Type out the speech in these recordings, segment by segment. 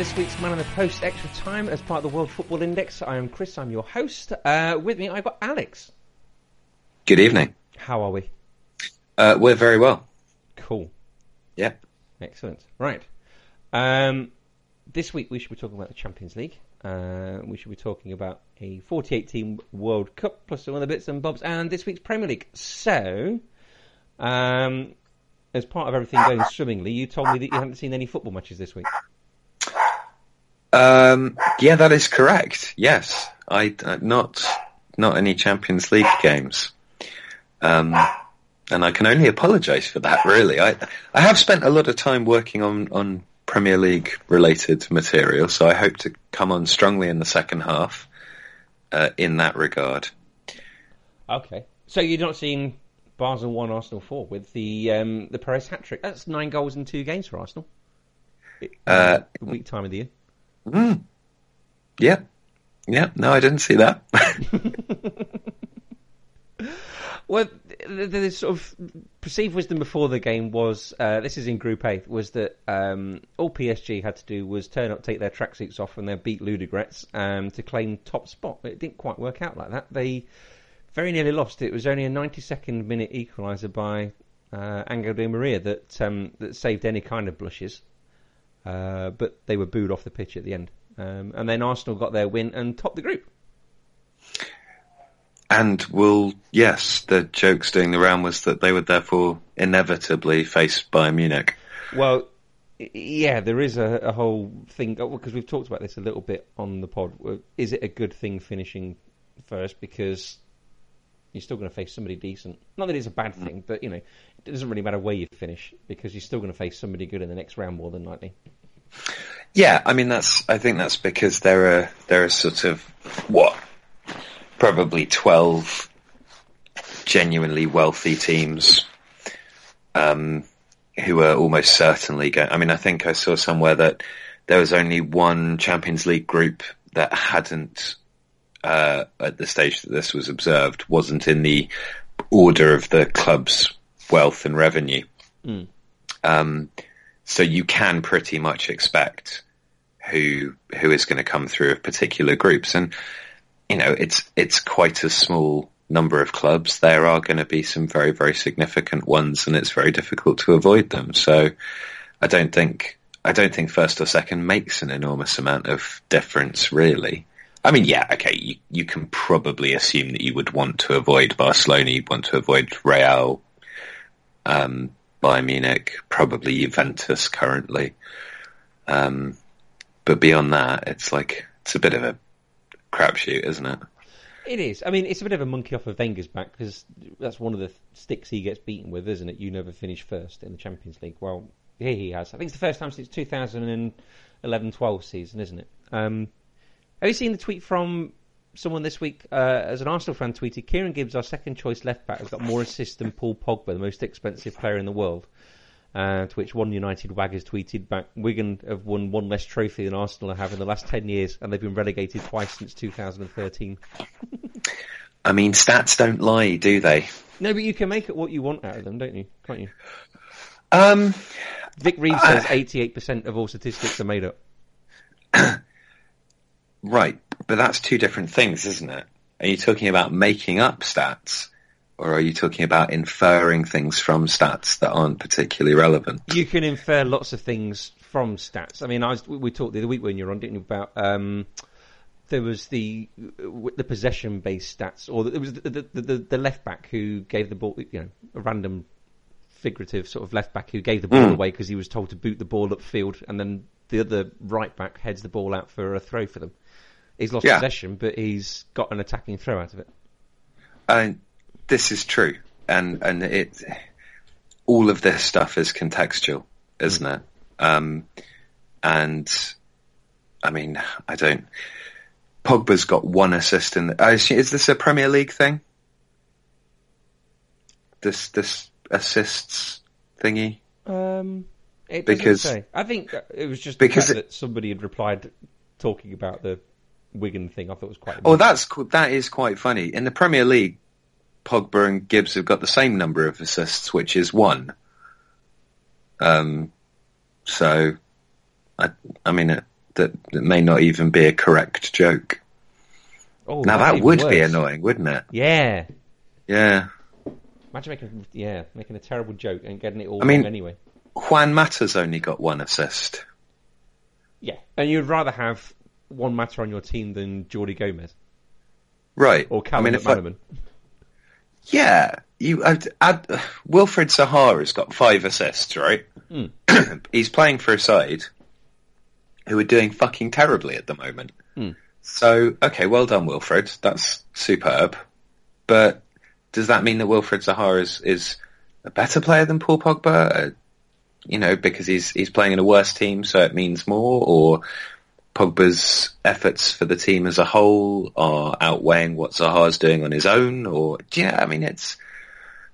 This week's Man on the Post Extra Time as part of the World Football Index. I am Chris. I'm your host. Uh, with me, I've got Alex. Good evening. How are we? Uh, we're very well. Cool. Yeah. Excellent. Right. Um, this week we should be talking about the Champions League. Uh, we should be talking about a 48 team World Cup plus some other bits and bobs, and this week's Premier League. So, um, as part of everything going swimmingly, you told me that you hadn't seen any football matches this week. Um, yeah, that is correct. Yes, I uh, not not any Champions League games, um, and I can only apologise for that. Really, I I have spent a lot of time working on on Premier League related material, so I hope to come on strongly in the second half uh, in that regard. Okay. So you're not seeing Basel one, Arsenal four with the um, the Perez hat trick. That's nine goals in two games for Arsenal. Uh, week time of the year. Mm. Yeah, yeah. No, I didn't see that. Well, the, the sort of perceived wisdom before the game was uh, this is in Group A was that um, all PSG had to do was turn up, take their tracksuits off, and then beat Ludogorets um, to claim top spot. But it didn't quite work out like that. They very nearly lost. It was only a 92nd minute equaliser by uh, Angel Di Maria that um, that saved any kind of blushes. Uh, but they were booed off the pitch at the end. Um, and then Arsenal got their win and topped the group. And will yes, the jokes doing the round was that they would therefore inevitably face Bayern Munich. Well, yeah, there is a, a whole thing because we've talked about this a little bit on the pod. Is it a good thing finishing first because you're still going to face somebody decent? Not that it's a bad thing, but you know, it doesn't really matter where you finish because you're still going to face somebody good in the next round more than likely. Yeah, I mean that's. I think that's because there are there are sort of what probably twelve genuinely wealthy teams um, who are almost certainly going. I mean, I think I saw somewhere that there was only one Champions League group that hadn't uh, at the stage that this was observed wasn't in the order of the club's wealth and revenue. Mm. Um, so you can pretty much expect who who is going to come through of particular groups, and you know it's it's quite a small number of clubs. There are going to be some very very significant ones, and it's very difficult to avoid them. So I don't think I don't think first or second makes an enormous amount of difference, really. I mean, yeah, okay, you, you can probably assume that you would want to avoid Barcelona, you'd want to avoid Real, um, Bayern Munich, probably Juventus currently. Um, but beyond that, it's like, it's a bit of a crapshoot, isn't it? It is. I mean, it's a bit of a monkey off of Wenger's back because that's one of the sticks he gets beaten with, isn't it? You never finish first in the Champions League. Well, here he has. I think it's the first time since 2011-12 season, isn't it? Um, have you seen the tweet from someone this week? Uh, as an Arsenal fan tweeted, Kieran Gibbs, our second choice left back, has got more assists than Paul Pogba, the most expensive player in the world. Uh, to which one United waggers tweeted back, Wigan have won one less trophy than Arsenal have in the last 10 years, and they've been relegated twice since 2013. I mean, stats don't lie, do they? No, but you can make it what you want out of them, don't you? Can't you? Um, Vic Reeves says 88% of all statistics are made up. right, but that's two different things, isn't it? Are you talking about making up stats? Or are you talking about inferring things from stats that aren't particularly relevant? You can infer lots of things from stats. I mean, I was, we talked the other week when you were on, didn't you, about um, there was the the possession based stats, or there was the, the, the, the left back who gave the ball, you know, a random figurative sort of left back who gave the ball Mm. away because he was told to boot the ball upfield, and then the other right back heads the ball out for a throw for them. He's lost Yeah. possession, but he's got an attacking throw out of it. I, this is true, and and it all of this stuff is contextual, isn't it? Um, and I mean, I don't. Pogba's got one assist in. The, is this a Premier League thing? This this assists thingy. Um, it Because- say. I think it was just because it- that somebody had replied talking about the Wigan thing. I thought was quite. Oh, that's co- that is quite funny. In the Premier League, Pogba and Gibbs have got the same number of assists, which is one. Um, so, I I mean it, that that may not even be a correct joke. Oh, now that would be annoying, wouldn't it? Yeah. Yeah. Imagine making yeah making a terrible joke and getting it all I mean- wrong anyway. Juan Mata's only got one assist. Yeah, and you'd rather have one Mata on your team than Jordi Gomez Right. or Callum I mean, if I- Yeah, you add, add, Wilfried Zaha's got five assists, right? Hmm. He's playing for a side who are doing fucking terribly at the moment. Hmm. So, okay, well done, Wilfred. That's superb. But does that mean that Wilfred Sahara is, is a better player than Paul Pogba? You know, because he's he's playing in a worse team, so it means more, or Pogba's efforts for the team as a whole are outweighing what Zaha's doing on his own, or yeah, I mean it's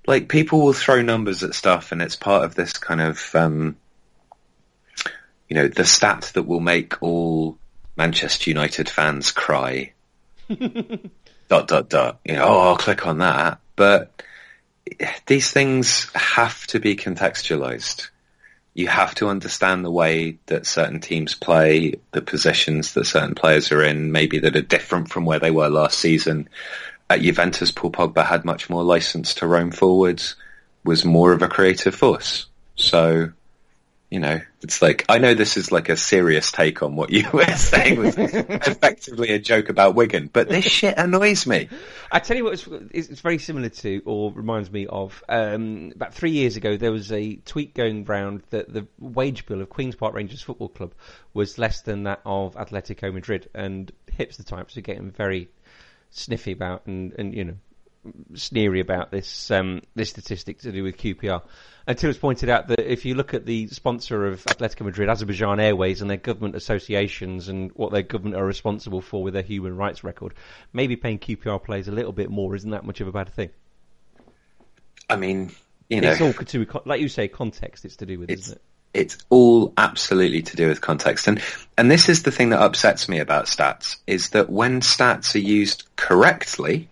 like people will throw numbers at stuff, and it's part of this kind of um, you know the stat that will make all Manchester United fans cry. dot dot dot. You know, oh, I'll click on that, but these things have to be contextualized you have to understand the way that certain teams play, the positions that certain players are in, maybe that are different from where they were last season. At Juventus, Paul Pogba had much more license to roam forwards, was more of a creative force. So, you know, it's like, I know this is like a serious take on what you were saying was effectively a joke about Wigan, but this shit annoys me. I tell you what, it's, it's very similar to, or reminds me of, um, about three years ago, there was a tweet going round that the wage bill of Queen's Park Rangers Football Club was less than that of Atletico Madrid, and hipster types are getting very sniffy about and, and you know sneery about this um, this statistic to do with QPR. Until it's pointed out that if you look at the sponsor of Atletico Madrid, Azerbaijan Airways, and their government associations and what their government are responsible for with their human rights record, maybe paying QPR players a little bit more isn't that much of a bad thing. I mean, you know. It's all to like you say, context. It's to do with, isn't it? it's all absolutely to do with context, and and this is the thing that upsets me about stats is that when stats are used correctly,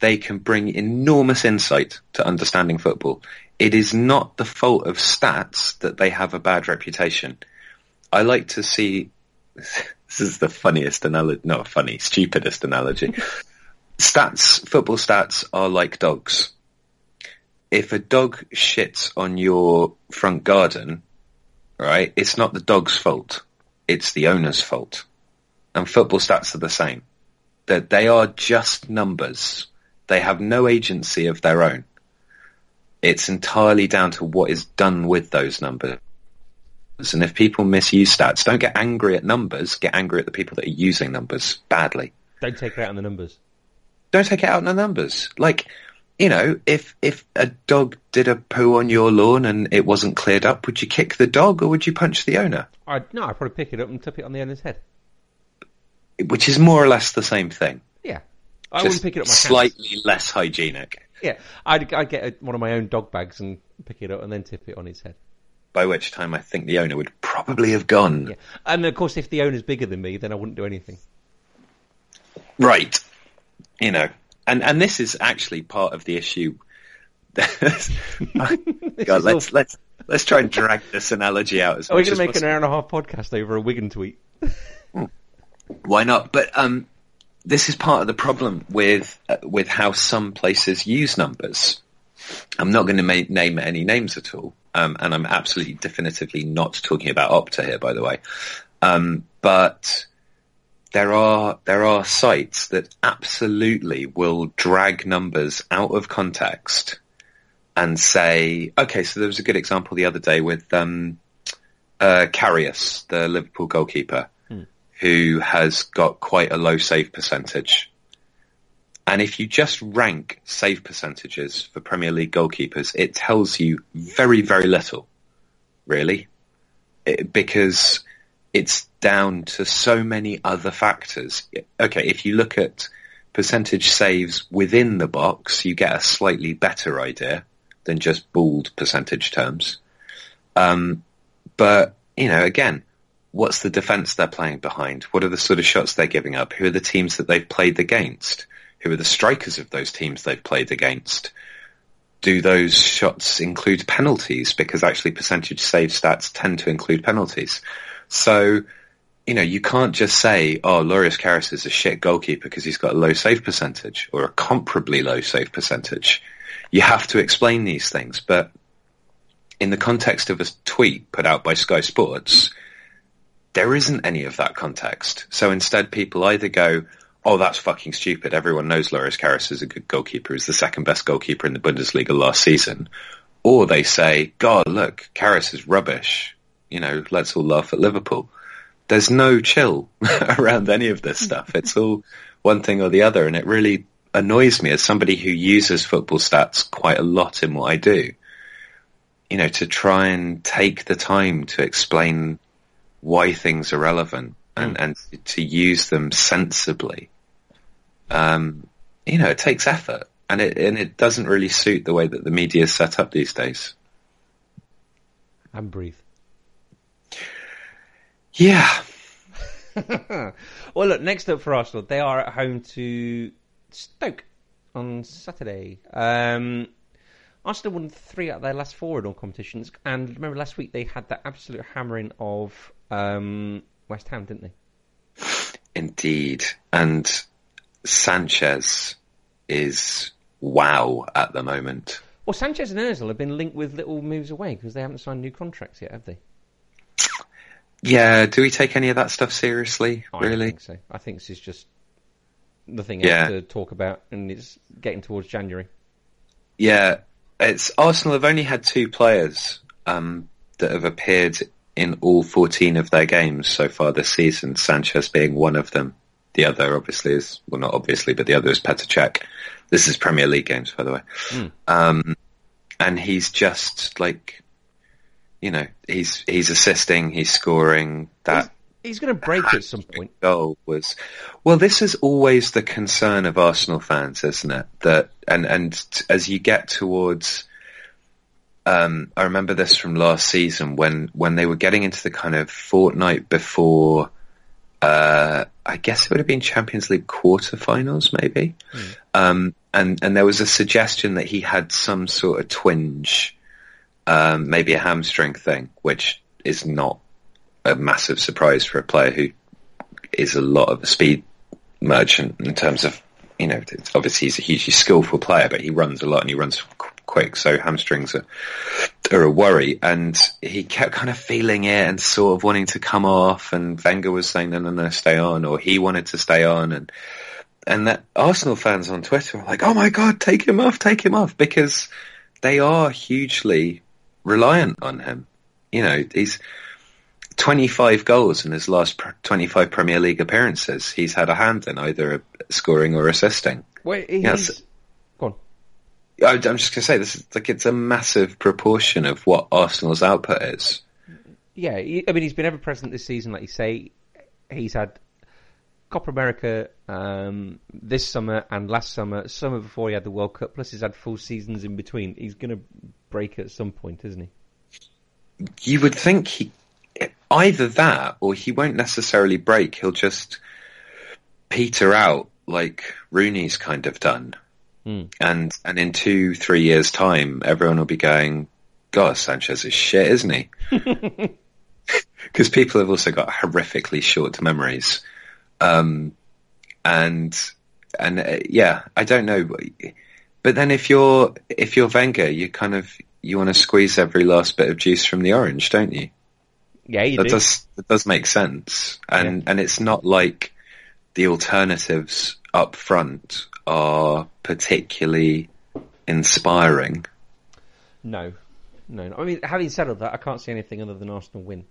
they can bring enormous insight to understanding football. It is not the fault of stats that they have a bad reputation. I like to see. This is the funniest analogy, not funny, stupidest analogy. stats, football stats are like dogs if a dog shits on your front garden, right, it's not the dog's fault. It's the owner's fault. And football stats are the same. That they are just numbers. They have no agency of their own. It's entirely down to what is done with those numbers. And if people misuse stats, don't get angry at numbers, get angry at the people that are using numbers badly Don't take it out on the numbers. don't take it out on the numbers. Like, you know, if if a dog did a poo on your lawn and it wasn't cleared up, would you kick the dog or would you punch the owner? I'd, no, I'd probably pick it up and tip it on the owner's head. Which is more or less the same thing. I wouldn't pick it up hands. slightly less hygienic. Yeah, I'd, I'd get a, one of my own dog bags and pick it up and then tip it on his head. By which time I think the owner would probably have gone. Yeah, and of course, if the owner's bigger than me, then I wouldn't do anything. Right. You know. And and this is actually part of the issue. God, let's let's let's try and drag this analogy out as Are we going to make an hour and a half podcast over a Wigan tweet? Why not? But um, this is part of the problem with uh, with how some places use numbers. I'm not going to ma- name any names at all, um, and I'm absolutely definitively not talking about Opta here, by the way. Um, but there are there are sites that absolutely will drag numbers out of context and say, okay, so there was a good example the other day with um, uh, Karius, the Liverpool goalkeeper who has got quite a low save percentage. And if you just rank save percentages for Premier League goalkeepers, it tells you very, very little, really, it, because it's down to so many other factors. Okay, if you look at percentage saves within the box, you get a slightly better idea than just bald percentage terms. Um, but, you know, again, what's the defence they're playing behind? What are the sort of shots they're giving up? Who are the teams that they've played against? Who are the strikers of those teams they've played against? Do those shots include penalties? Because actually percentage save stats tend to include penalties. So, you know, you can't just say, oh, Loris Karius is a shit goalkeeper because he's got a low save percentage or a comparably low save percentage. You have to explain these things. But in the context of a tweet put out by Sky Sports, there isn't any of that context. So instead people either go, oh, that's fucking stupid. Everyone knows Loris Karius is a good goalkeeper. He's the second best goalkeeper in the Bundesliga last season. Or they say, God, look, Karius is rubbish. You know, let's all laugh at Liverpool. There's no chill around any of this stuff. It's all one thing or the other. And it really annoys me as somebody who uses football stats quite a lot in what I do. You know, to try and take the time to explain why things are relevant and, mm. and to use them sensibly um, you know, it takes effort, and it and it doesn't really suit the way that the media is set up these days. And breathe. Yeah. well, look. Next up for Arsenal, they are at home to Stoke on Saturday. Um, Arsenal won three out of their last four in all competitions, and remember last week they had that absolute hammering of um, West Ham, didn't they? Indeed, and Sanchez is wow at the moment. Well, Sanchez and Özil have been linked with little moves away because they haven't signed new contracts yet, have they? Yeah. Do we take any of that stuff seriously? I really? think so. I think this is just nothing else yeah. to talk about, and it's getting towards January. Yeah, it's Arsenal have only had two players um, that have appeared in all 14 of their games so far this season. Sanchez being one of them. The other, obviously, is well, not obviously, but the other is Petr Cech. This is Premier League games, by the way. Mm. Um, and he's just like, you know, he's he's assisting, he's scoring. That he's, he's going to break at some point. Goal was well. This is always the concern of Arsenal fans, isn't it? That and and as you get towards. Um, I remember this from last season when, when they were getting into the kind of fortnight before uh, I guess it would have been Champions League quarterfinals, maybe. Mm. Um, and and there was a suggestion that he had some sort of twinge, um, maybe a hamstring thing, which is not a massive surprise for a player who is a lot of a speed merchant in terms of you know obviously he's a hugely skillful player, but he runs a lot and he runs quick, so hamstrings are, are a worry. And he kept kind of feeling it and sort of wanting to come off. And Wenger was saying, no, no, no, stay on, or he wanted to stay on. And and that Arsenal fans on Twitter were like, oh my god, take him off, take him off, because they are hugely reliant on him. You know, he's 25 goals in his last 25 Premier League appearances. He's had a hand in either scoring or assisting. Wait, he's, yes. I'm just going to say this is like it's a massive proportion of what Arsenal's output is. Yeah, I mean he's been ever present this season, like you say. He's had Copa America um, this summer and last summer, summer before he had the World Cup. Plus, he's had full seasons in between. He's going to break at some point, isn't he? You would think he either that or he won't necessarily break. He'll just peter out like Rooney's kind of done. Mm. And and in two three years time, everyone will be going, "God, Sanchez is shit, isn't he?" Because people have also got horrifically short memories, um, and and uh, yeah, I don't know, but then if you're if you're Wenger, you kind of you want to squeeze every last bit of juice from the orange, don't you? Yeah, you that do. does that does make sense, and yeah. and it's not like the alternatives up front are particularly inspiring. No, no. I mean, having said all that, I can't see anything other than Arsenal win.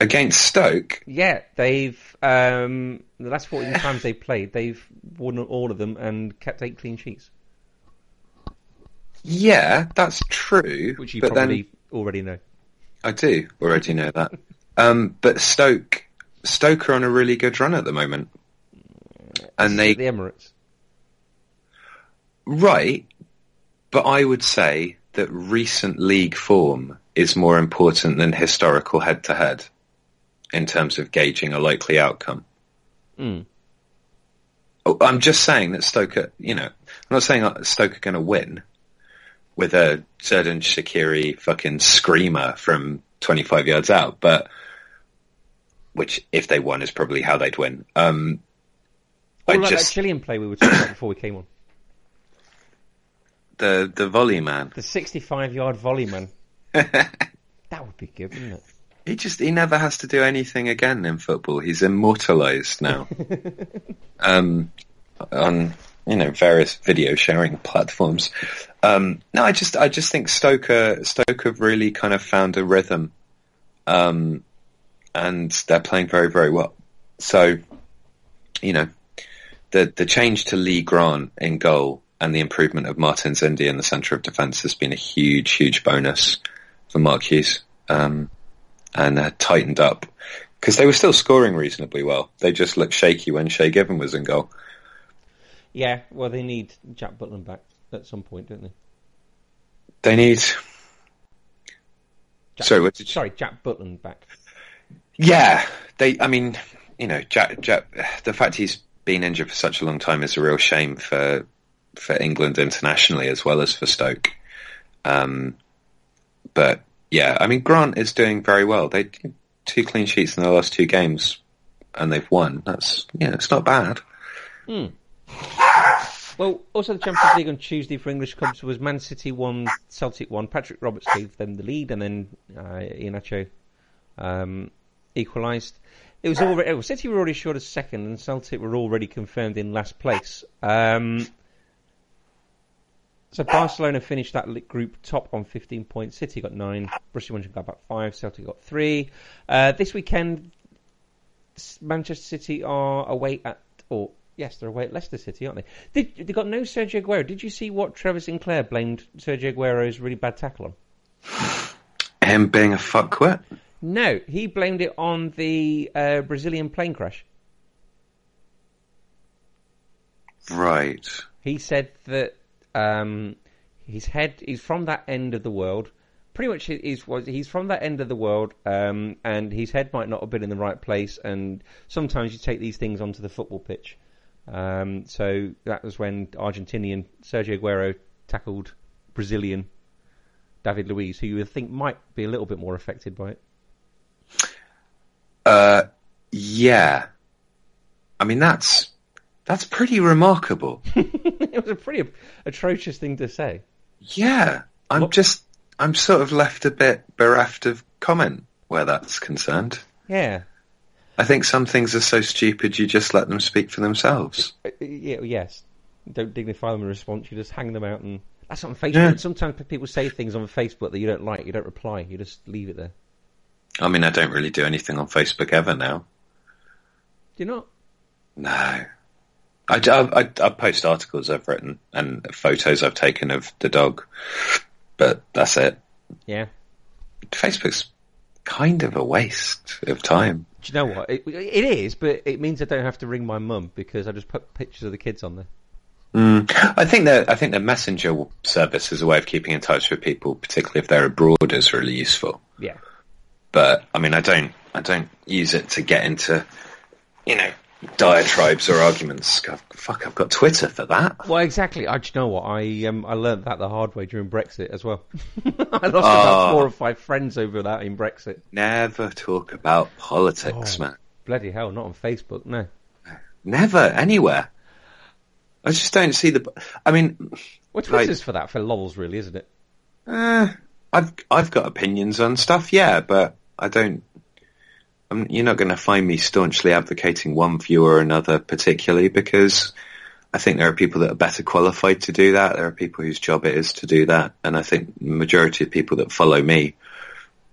Against Stoke? Yeah, they've um, the last 14 times they played, they've won all of them and kept eight clean sheets, Yeah, that's true. which you but probably then already know. I do already know that. Um, but Stoke, Stoke are on a really good run at the moment, and they the Emirates. right. But I would say that recent league form is more important than historical head-to-head in terms of gauging a likely outcome. Mm. I'm just saying that Stoke, are, you know, I'm not saying Stoke are going to win with a Xherdan Shaqiri fucking screamer from 25 yards out, but which, if they won, is probably how they'd win. Um, What I about just that Chilean play we were talking about before we came on? the the volley man. The 65-yard volley man. That would be good, wouldn't it? He just he never has to do anything again in football. He's immortalized now. um, on you know various video sharing platforms. Um, no, I just I just think Stoke have really kind of found a rhythm, um, and they're playing very very well. So, you know, the the change to Lee Grant in goal and the improvement of Martins Indi in the centre of defence has been a huge huge bonus for Mark Hughes. Um, and uh, tightened up because they were still scoring reasonably well. They just looked shaky when Shay Given was in goal. Yeah, well, they need Jack Butland back at some point, don't they? They need. Jack, Sorry, what you- Sorry, Jack Butland back. Yeah, they. I mean, you know, Jack, Jack. The fact he's been injured for such a long time is a real shame for for England internationally as well as for Stoke. Um, but yeah, I mean, Grant is doing very well. They two clean sheets in the last two games, and they've won. That's yeah, it's not bad. Well, also the Champions League on Tuesday for English clubs was Man City one, Celtic one. Patrick Roberts gave them the lead, and then uh, Iheanacho um, equalised. It was already oh, City were already short of second, and Celtic were already confirmed in last place. Um, so Barcelona finished that group top on 15 points. City got nine. Borussia Mönchengladbach got five. Celtic got three. Uh, this weekend, Manchester City are away at or yes, they're away at Leicester City, aren't they? Did, they got no Sergio Aguero. Did you see what Trevor Sinclair blamed Sergio Aguero's really bad tackle on? Him being a fuckwit. No, he blamed it on the uh, Brazilian plane crash. Right. He said that um, his head is from that end of the world. Pretty much, he's was he's from that end of the world, um, and his head might not have been in the right place. And sometimes you take these things onto the football pitch. Um, so that was when Argentinian Sergio Aguero tackled Brazilian David Luiz, who you would think might be a little bit more affected by it. Uh, yeah. I mean, that's that's pretty remarkable. it was a pretty atrocious thing to say. Yeah, I'm What- just I'm sort of left a bit bereft of comment where that's concerned. Yeah. I think some things are so stupid you just let them speak for themselves. Uh, yeah, yes. Don't dignify them in response. You just hang them out, and that's on Facebook. Yeah. Sometimes people say things on Facebook that you don't like. You don't reply. You just leave it there. I mean, I don't really do anything on Facebook ever now. Do you not? No. I, I, I, I post articles I've written and photos I've taken of the dog, but that's it. Yeah. Facebook's kind of a waste of time. Do you know what? It, it is, but it means I don't have to ring my mum because I just put pictures of the kids on there. Mm. I think that I think the messenger service is a way of keeping in touch with people, particularly if they're abroad, is really useful. Yeah. But I mean, I don't I don't use it to get into you know diatribes or arguments. God, fuck, I've got Twitter for that. Well, exactly. I, do you know what? I um, I learned that the hard way during Brexit as well. I lost Oh. about four or five friends over that in Brexit. Never talk about politics, Oh. man. Bloody hell! Not on Facebook. No. Never anywhere. I just don't see the. I mean, Well, Like- Twitter's for that for lols, really, isn't it? Uh, I've I've got opinions on stuff, yeah, but I don't. I'm, you're not going to find me staunchly advocating one view or another, particularly because I think there are people that are better qualified to do that. There are people whose job it is to do that, and I think the majority of people that follow me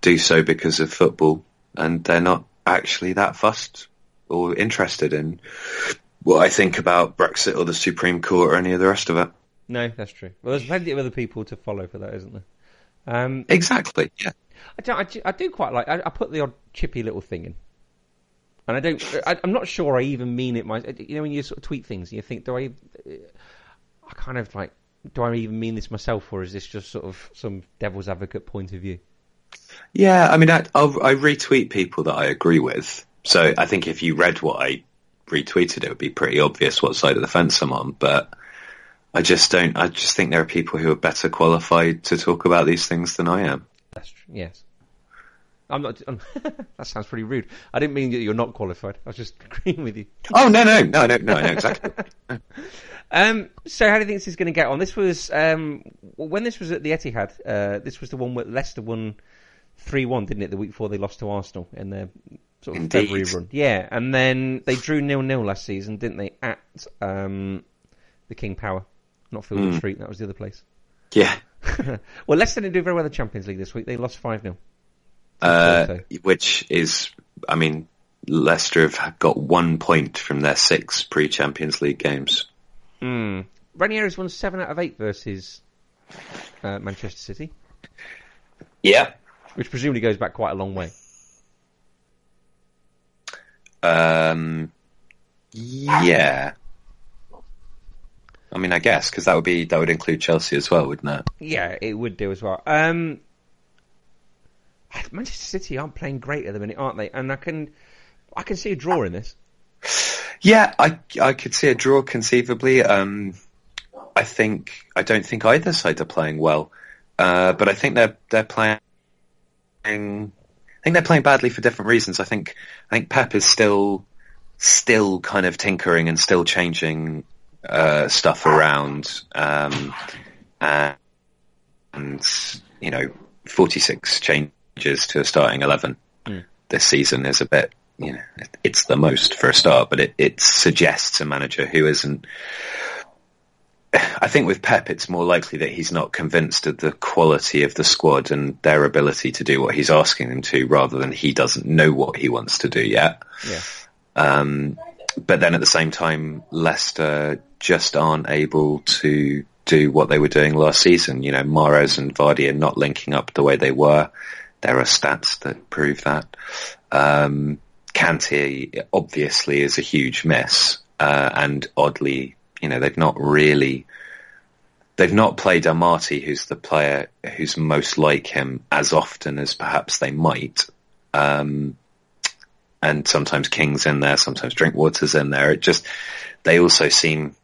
do so because of football and they're not actually that fussed or interested in what I think about Brexit or the Supreme Court or any of the rest of it. No, that's true. Well, there's plenty of other people to follow for that, isn't there? Um, Exactly. Yeah. I do, I, do- I do quite like. I, I put the odd chippy little thing in, and I don't. I, I'm not sure I even mean it. My, you know, when you sort of tweet things, you think, do I? I kind of like, do I even mean this myself, or is this just sort of some devil's advocate point of view? Yeah, I mean, I, I'll, I retweet people that I agree with. So I think if you read what I retweeted, it would be pretty obvious what side of the fence I'm on. But I just don't. I just think there are people who are better qualified to talk about these things than I am. That's true. Yes. I'm not. I'm, that sounds pretty rude. I didn't mean that you're not qualified. I was just agreeing with you. Oh no, no, no, no, no, no, exactly. Um, so how do you think this is going to get on? This was um, when this was at the Etihad. Uh, this was the one where Leicester won three one, didn't it? The week before they lost to Arsenal in their sort of Indeed. February run. Yeah, and then they drew nil nil last season, didn't they? At um, the King Power, not Field Hmm. Street. That was the other place. Yeah. well, Leicester didn't do very well in the Champions League this week. They lost five 0 Uh, which is, I mean, Leicester have got one point from their six pre-Champions League games. Mm. Ranieri's won seven out of eight versus uh, Manchester City, Yeah. which presumably goes back quite a long way. Um, yeah. I mean, I guess because that would be that would include Chelsea as well, wouldn't it? Yeah, it would do as well. Um, Manchester City aren't playing great at the minute, aren't they? And I can, I can see a draw in this. Yeah, I I could see a draw conceivably. Um, I think I don't think either side are playing well, uh, but I think they're they're playing. I think they're playing badly for different reasons. I think I think Pep is still still kind of tinkering and still changing uh, stuff around, um, and, and you know, forty six changes to a starting eleven this season is a bit, you know, it's the most for a start, but it, it suggests a manager who isn't. I think with Pep, it's more likely that he's not convinced of the quality of the squad and their ability to do what he's asking them to, rather than he doesn't know what he wants to do yet. Yeah, Um, but then at the same time, Leicester just aren't able to do what they were doing last season. You know, Mahrez and Vardy are not linking up the way they were. There are stats that prove that. Um, Kante obviously is a huge miss, uh, and oddly, you know, they've not really, they've not played Amartey, who's the player who's most like him, as often as perhaps they might. Um, and sometimes King's in there, sometimes Drinkwater's in there. It just, they also seem,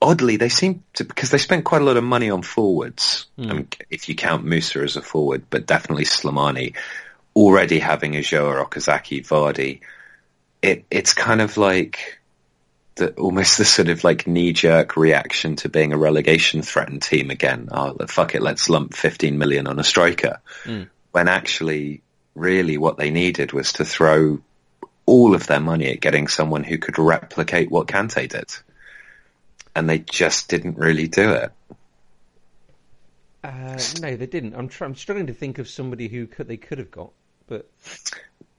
oddly, they seem to, because they spent quite a lot of money on forwards. I mean, if you count Musa as a forward, but definitely Slimani, already having Ulloa, Okazaki, Vardy, it, it's kind of like the, almost the sort of like knee-jerk reaction to being a relegation threatened team again. Oh, fuck it, let's lump 15 million on a striker. Hmm. When actually, really what they needed was to throw all of their money at getting someone who could replicate what Kante did. And they just didn't really do it. uh, no, they didn't. I'm, tr- I'm struggling to think of somebody who could they could have got, but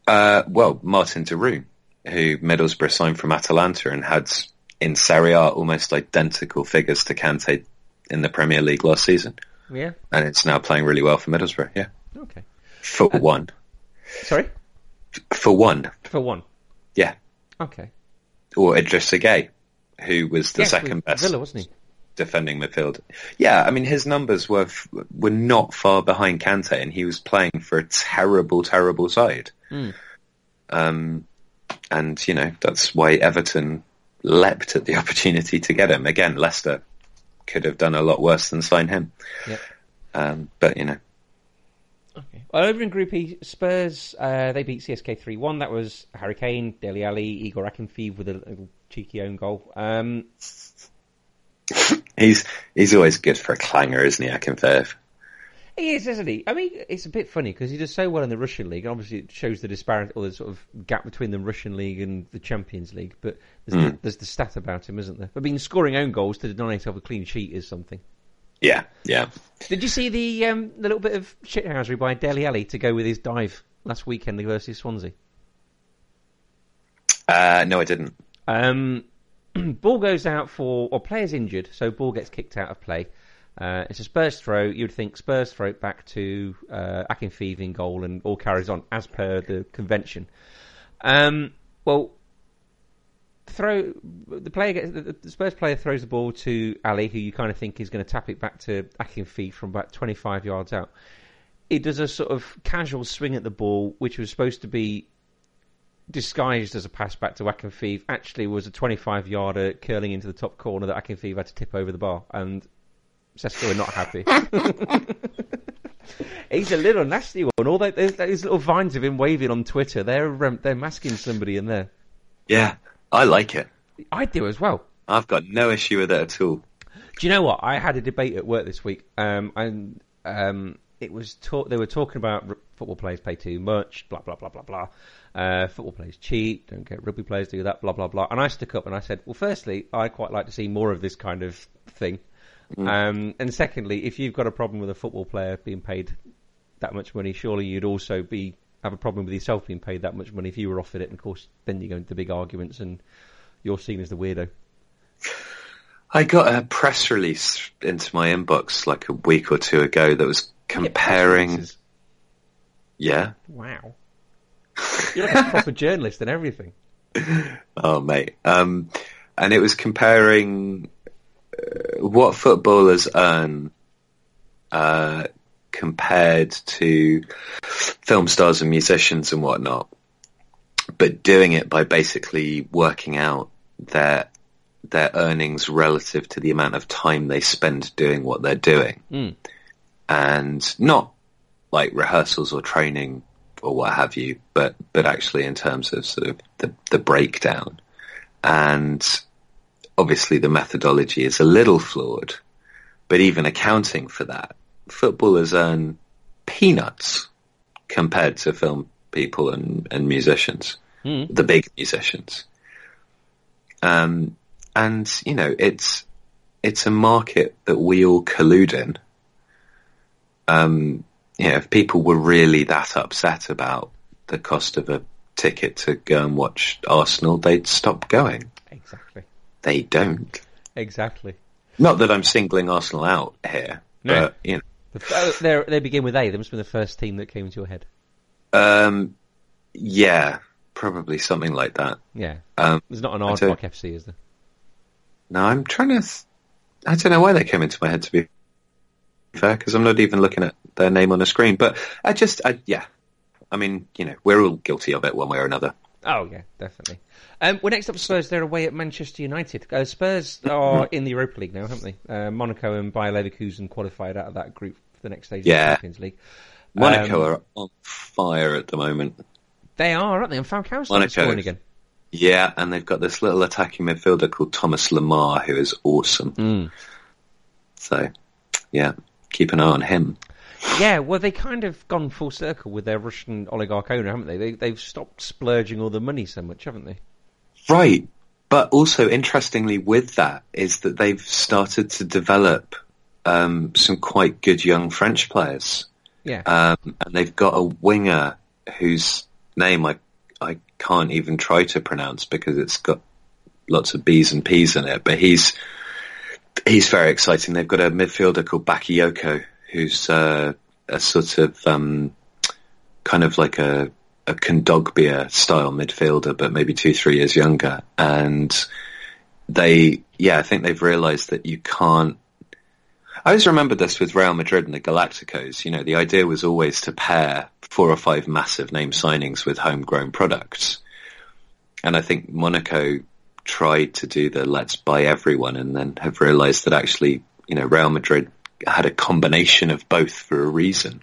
Uh, well, Marten de Roon, who Middlesbrough signed from Atalanta and had in Serie A almost identical figures to Kante in the Premier League last season. yeah, And it's now playing really well for Middlesbrough, yeah. okay. For one. Sorry, For one, for one, yeah. okay. Or Idrissa Gueye, who was the second best Villa, wasn't he? defending midfield. Yeah, I mean his numbers were f- were not far behind Kante, and he was playing for a terrible, terrible side. Um, and you know that's why Everton leapt at the opportunity to get him. Again, Leicester could have done a lot worse than sign him. Yep. Um, but you know, Okay. Well, over in Group E, Spurs uh, they beat CSK three one. That was Harry Kane, Dele Alli, Igor Akinfeev with a little cheeky own goal. Um, he's he's always good for a clanger, isn't he? Akinfeev. he is, isn't he? I mean, it's a bit funny because he does so well in the Russian league. Obviously, it shows the disparity or the sort of gap between the Russian league and the Champions League. But there's, the, there's the stat about him, isn't there? I mean, scoring own goals to deny himself a clean sheet is something. Yeah, yeah. Did you see the um, the little bit of shithousery by Dele Alli to go with his dive last weekend versus Swansea? Uh, no, I didn't. Um, ball goes out for, or player's injured, so ball gets kicked out of play. Uh, it's a Spurs throw. You'd think Spurs throw it back to uh, Akinfeev in goal and all carries on as per the convention. Um, well, throw the player gets the, the Spurs player throws the ball to Alli, who you kind of think is going to tap it back to Akinfeev from about 25 yards out. It does a sort of casual swing at the ball, which was supposed to be disguised as a pass back to Akinfeev. Actually, was a 25 yarder curling into the top corner that Akinfeev had to tip over the bar, and Xesco are not happy. He's a little nasty one. All those, those little vines of him waving on Twitter, they're um, they're masking somebody in there. Yeah, I like it. I do as well. I've got no issue with it at all. Do you know what? I had a debate at work this week, um, and um, it was talk- they were talking about r- football players pay too much, blah blah blah blah blah. Uh, football players cheat, don't get rugby players do that, blah blah blah. And I stuck up and I said, well, firstly, I quite like to see more of this kind of thing. Um, and secondly, if you've got a problem with a football player being paid that much money, surely you'd also be have a problem with yourself being paid that much money if you were offered it. And of course, then you go into big arguments and you're seen as the weirdo. I got a press release into my inbox like a week or two ago that was comparing. Yeah. Wow. You're like a proper journalist and everything. Oh, mate. Um, and it was comparing uh, what footballers earn uh, compared to film stars and musicians and whatnot, but doing it by basically working out their their earnings relative to the amount of time they spend doing what they're doing, Mm. and not like rehearsals or training or what have you, but but actually in terms of sort of the the breakdown, and obviously the methodology is a little flawed, but even accounting for that, footballers earn peanuts compared to film people and, and musicians, Mm. the big musicians. Um, and you know, it's it's a market that we all collude in. Um, you know, if people were really that upset about the cost of a ticket to go and watch Arsenal, they'd stop going. Exactly. They don't. Exactly. Not that I'm singling Arsenal out here, No. but you f- oh, they're- begin with A. They must be the first team that came into your head. um, yeah, probably something like that. Yeah. Um, There's not an Rock FC, is there? no, I'm trying to. Th- I don't know why they came into my head to be fair, because I'm not even looking at their name on a screen. But I just, I, yeah, I mean, you know, we're all guilty of it one way or another. Oh yeah, definitely. Um, well, next up, Spurs. They're away at Manchester United. Uh, Spurs are in the Europa League now, haven't they? Uh, Monaco and Bayer Leverkusen qualified out of that group the next stage Yeah. of the Champions League. Monaco Um, are on fire at the moment. They are, aren't they? And Falcao's Monaco. scoring again. Yeah, and they've got this little attacking midfielder called Thomas Lemar, who is awesome. Mm. So, yeah, keep an eye on him. Yeah, well, they kind of gone full circle with their Russian oligarch owner, haven't they? they they've stopped splurging all the money so much, haven't they? Right. But also, interestingly, with that is that they've started to develop um, some quite good young French players, Yeah. um, and they've got a winger whose name I I can't even try to pronounce because it's got lots of B's and P's in it. But he's he's very exciting. They've got a midfielder called Bakayoko, who's uh, a sort of um, kind of like a a Kondogbia style midfielder, but maybe two, three years younger. And they, yeah, I think they've realised that you can't. I always remember this with Real Madrid and the Galacticos. You know, the idea was always to pair four or five massive name signings with homegrown products. And I think Monaco tried to do the let's buy everyone and then have realised that actually, you know, Real Madrid had a combination of both for a reason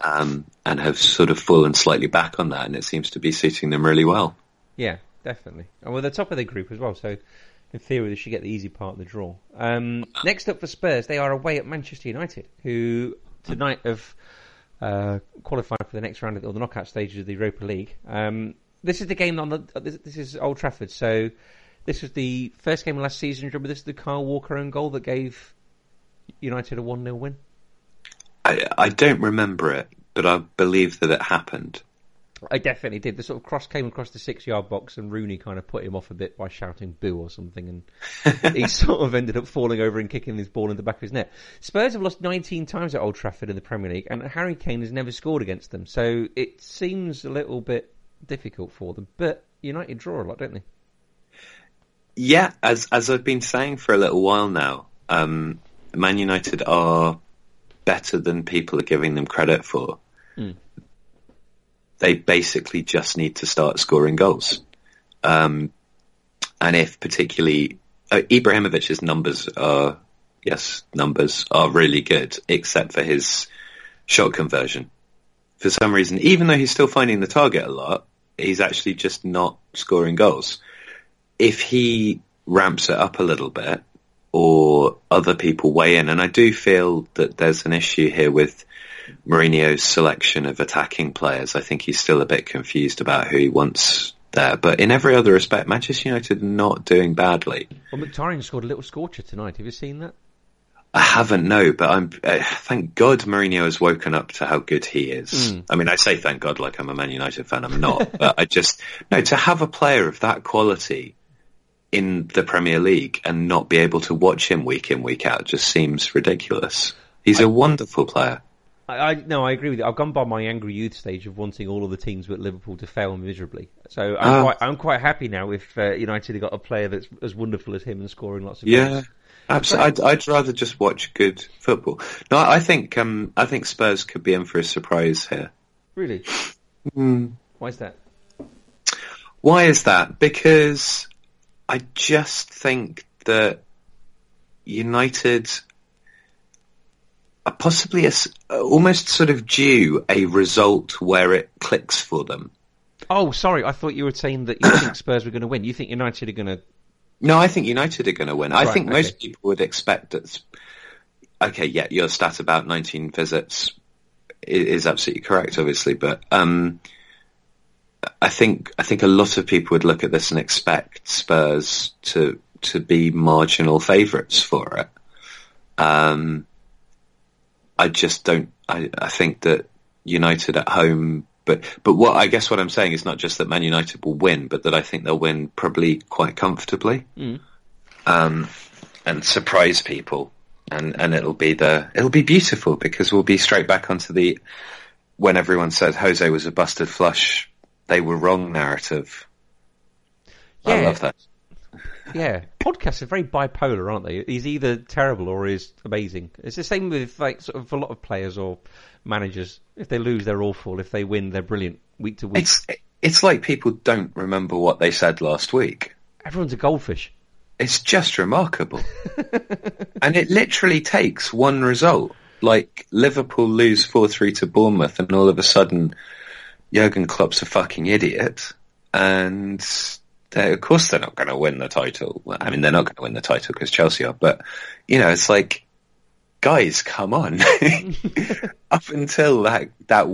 um, and have sort of fallen slightly back on that, and it seems to be suiting them really well. Yeah, definitely. And we're the top of the group as well, so in theory they should get the easy part of the draw. Um, next up for Spurs, they are away at Manchester United, who tonight have uh, qualified for the next round of or the knockout stages of the Europa League. Um, this is the game on the this, this is Old Trafford, so this was the first game of last season. Remember, this is the Kyle Walker own goal that gave United a one 0 win. I, I don't remember it, but I believe that it happened. I definitely did. The sort of cross came across the six yard box, and Rooney kind of put him off a bit by shouting "boo" or something, and he sort of ended up falling over and kicking his ball in the back of his net. Spurs have lost 19 times at Old Trafford in the Premier League, and Harry Kane has never scored against them. So it seems a little bit difficult for them. But United draw a lot, don't they? Yeah, as as I've been saying for a little while now, um, Man United are better than people are giving them credit for. Mm. They basically just need to start scoring goals. Um, and if particularly uh, Ibrahimovic's numbers are, yes, numbers are really good, except for his shot conversion. For some reason, even though he's still finding the target a lot, he's actually just not scoring goals. If he ramps it up a little bit, or other people weigh in, and I do feel that there's an issue here with Mourinho's selection of attacking players. I think he's still a bit confused about who he wants there. But in every other respect, Manchester United not doing badly. Well, Mkhitaryan scored a little scorcher tonight. Have you seen that? I haven't, no, but I'm. Uh, thank God Mourinho has woken up to how good he is. Mm. I mean, I say thank God like I'm a Man United fan. I'm not, but I just no to have a player of that quality in the Premier League and not be able to watch him week in week out just seems ridiculous. He's I, a wonderful player. I, I no, I agree with you. I've gone by my angry youth stage of wanting all of the teams but Liverpool to fail miserably. So I'm, uh, quite, I'm quite happy now if uh, United have got a player that's as wonderful as him and scoring lots of yeah. goals. Absolutely, I'd, I'd, rather just watch good football. No, I think um, I think Spurs could be in for a surprise here. Really? Mm. Why is that? Why is that? Because I just think that United possibly a, almost sort of due a result where it clicks for them. Oh, sorry. I thought you were saying that you think Spurs were going to win. You think United are going to no, I think United are going to win. I think okay. most people would expect that. Okay, yeah, your stat about 19 visits is absolutely correct, obviously, but um, I think I think a lot of people would look at this and expect Spurs to to be marginal favourites for it. Um, I just don't. I, I think that United at home, but but what I guess what I'm saying is not just that Man United will win, but that I think they'll win probably quite comfortably, Mm. um, and surprise people, and and it'll be the it'll be beautiful because we'll be straight back onto the when everyone said Jose was a busted flush, they were wrong narrative. I love that. Yeah, podcasts are very bipolar, aren't they? He's either terrible or he's amazing. It's the same with like sort of a lot of players or managers. If they lose, they're awful. If they win, they're brilliant week to week. It's it's like people don't remember what they said last week. Everyone's a goldfish. It's just remarkable. and it literally takes one result. Like Liverpool lose 4-3 to Bournemouth and all of a sudden Jurgen Klopp's a fucking idiot and they, of course they're not going to win the title. I mean, they're not going to win the title because Chelsea are, but you know, it's like, guys, come on. Up until that, that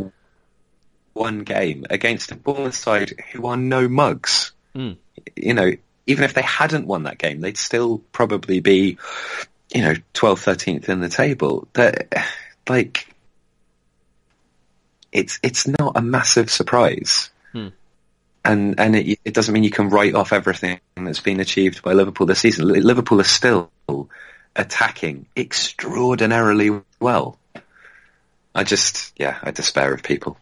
one game against a Bournemouth side who are no mugs Mm. you know, even if they hadn't won that game, they'd still probably be, you know, 12th, 13th in the table. That, like, it's, it's not a massive surprise. And, and it, it doesn't mean you can write off everything that's been achieved by Liverpool this season. Liverpool are still attacking extraordinarily well. I just, yeah, I despair of people.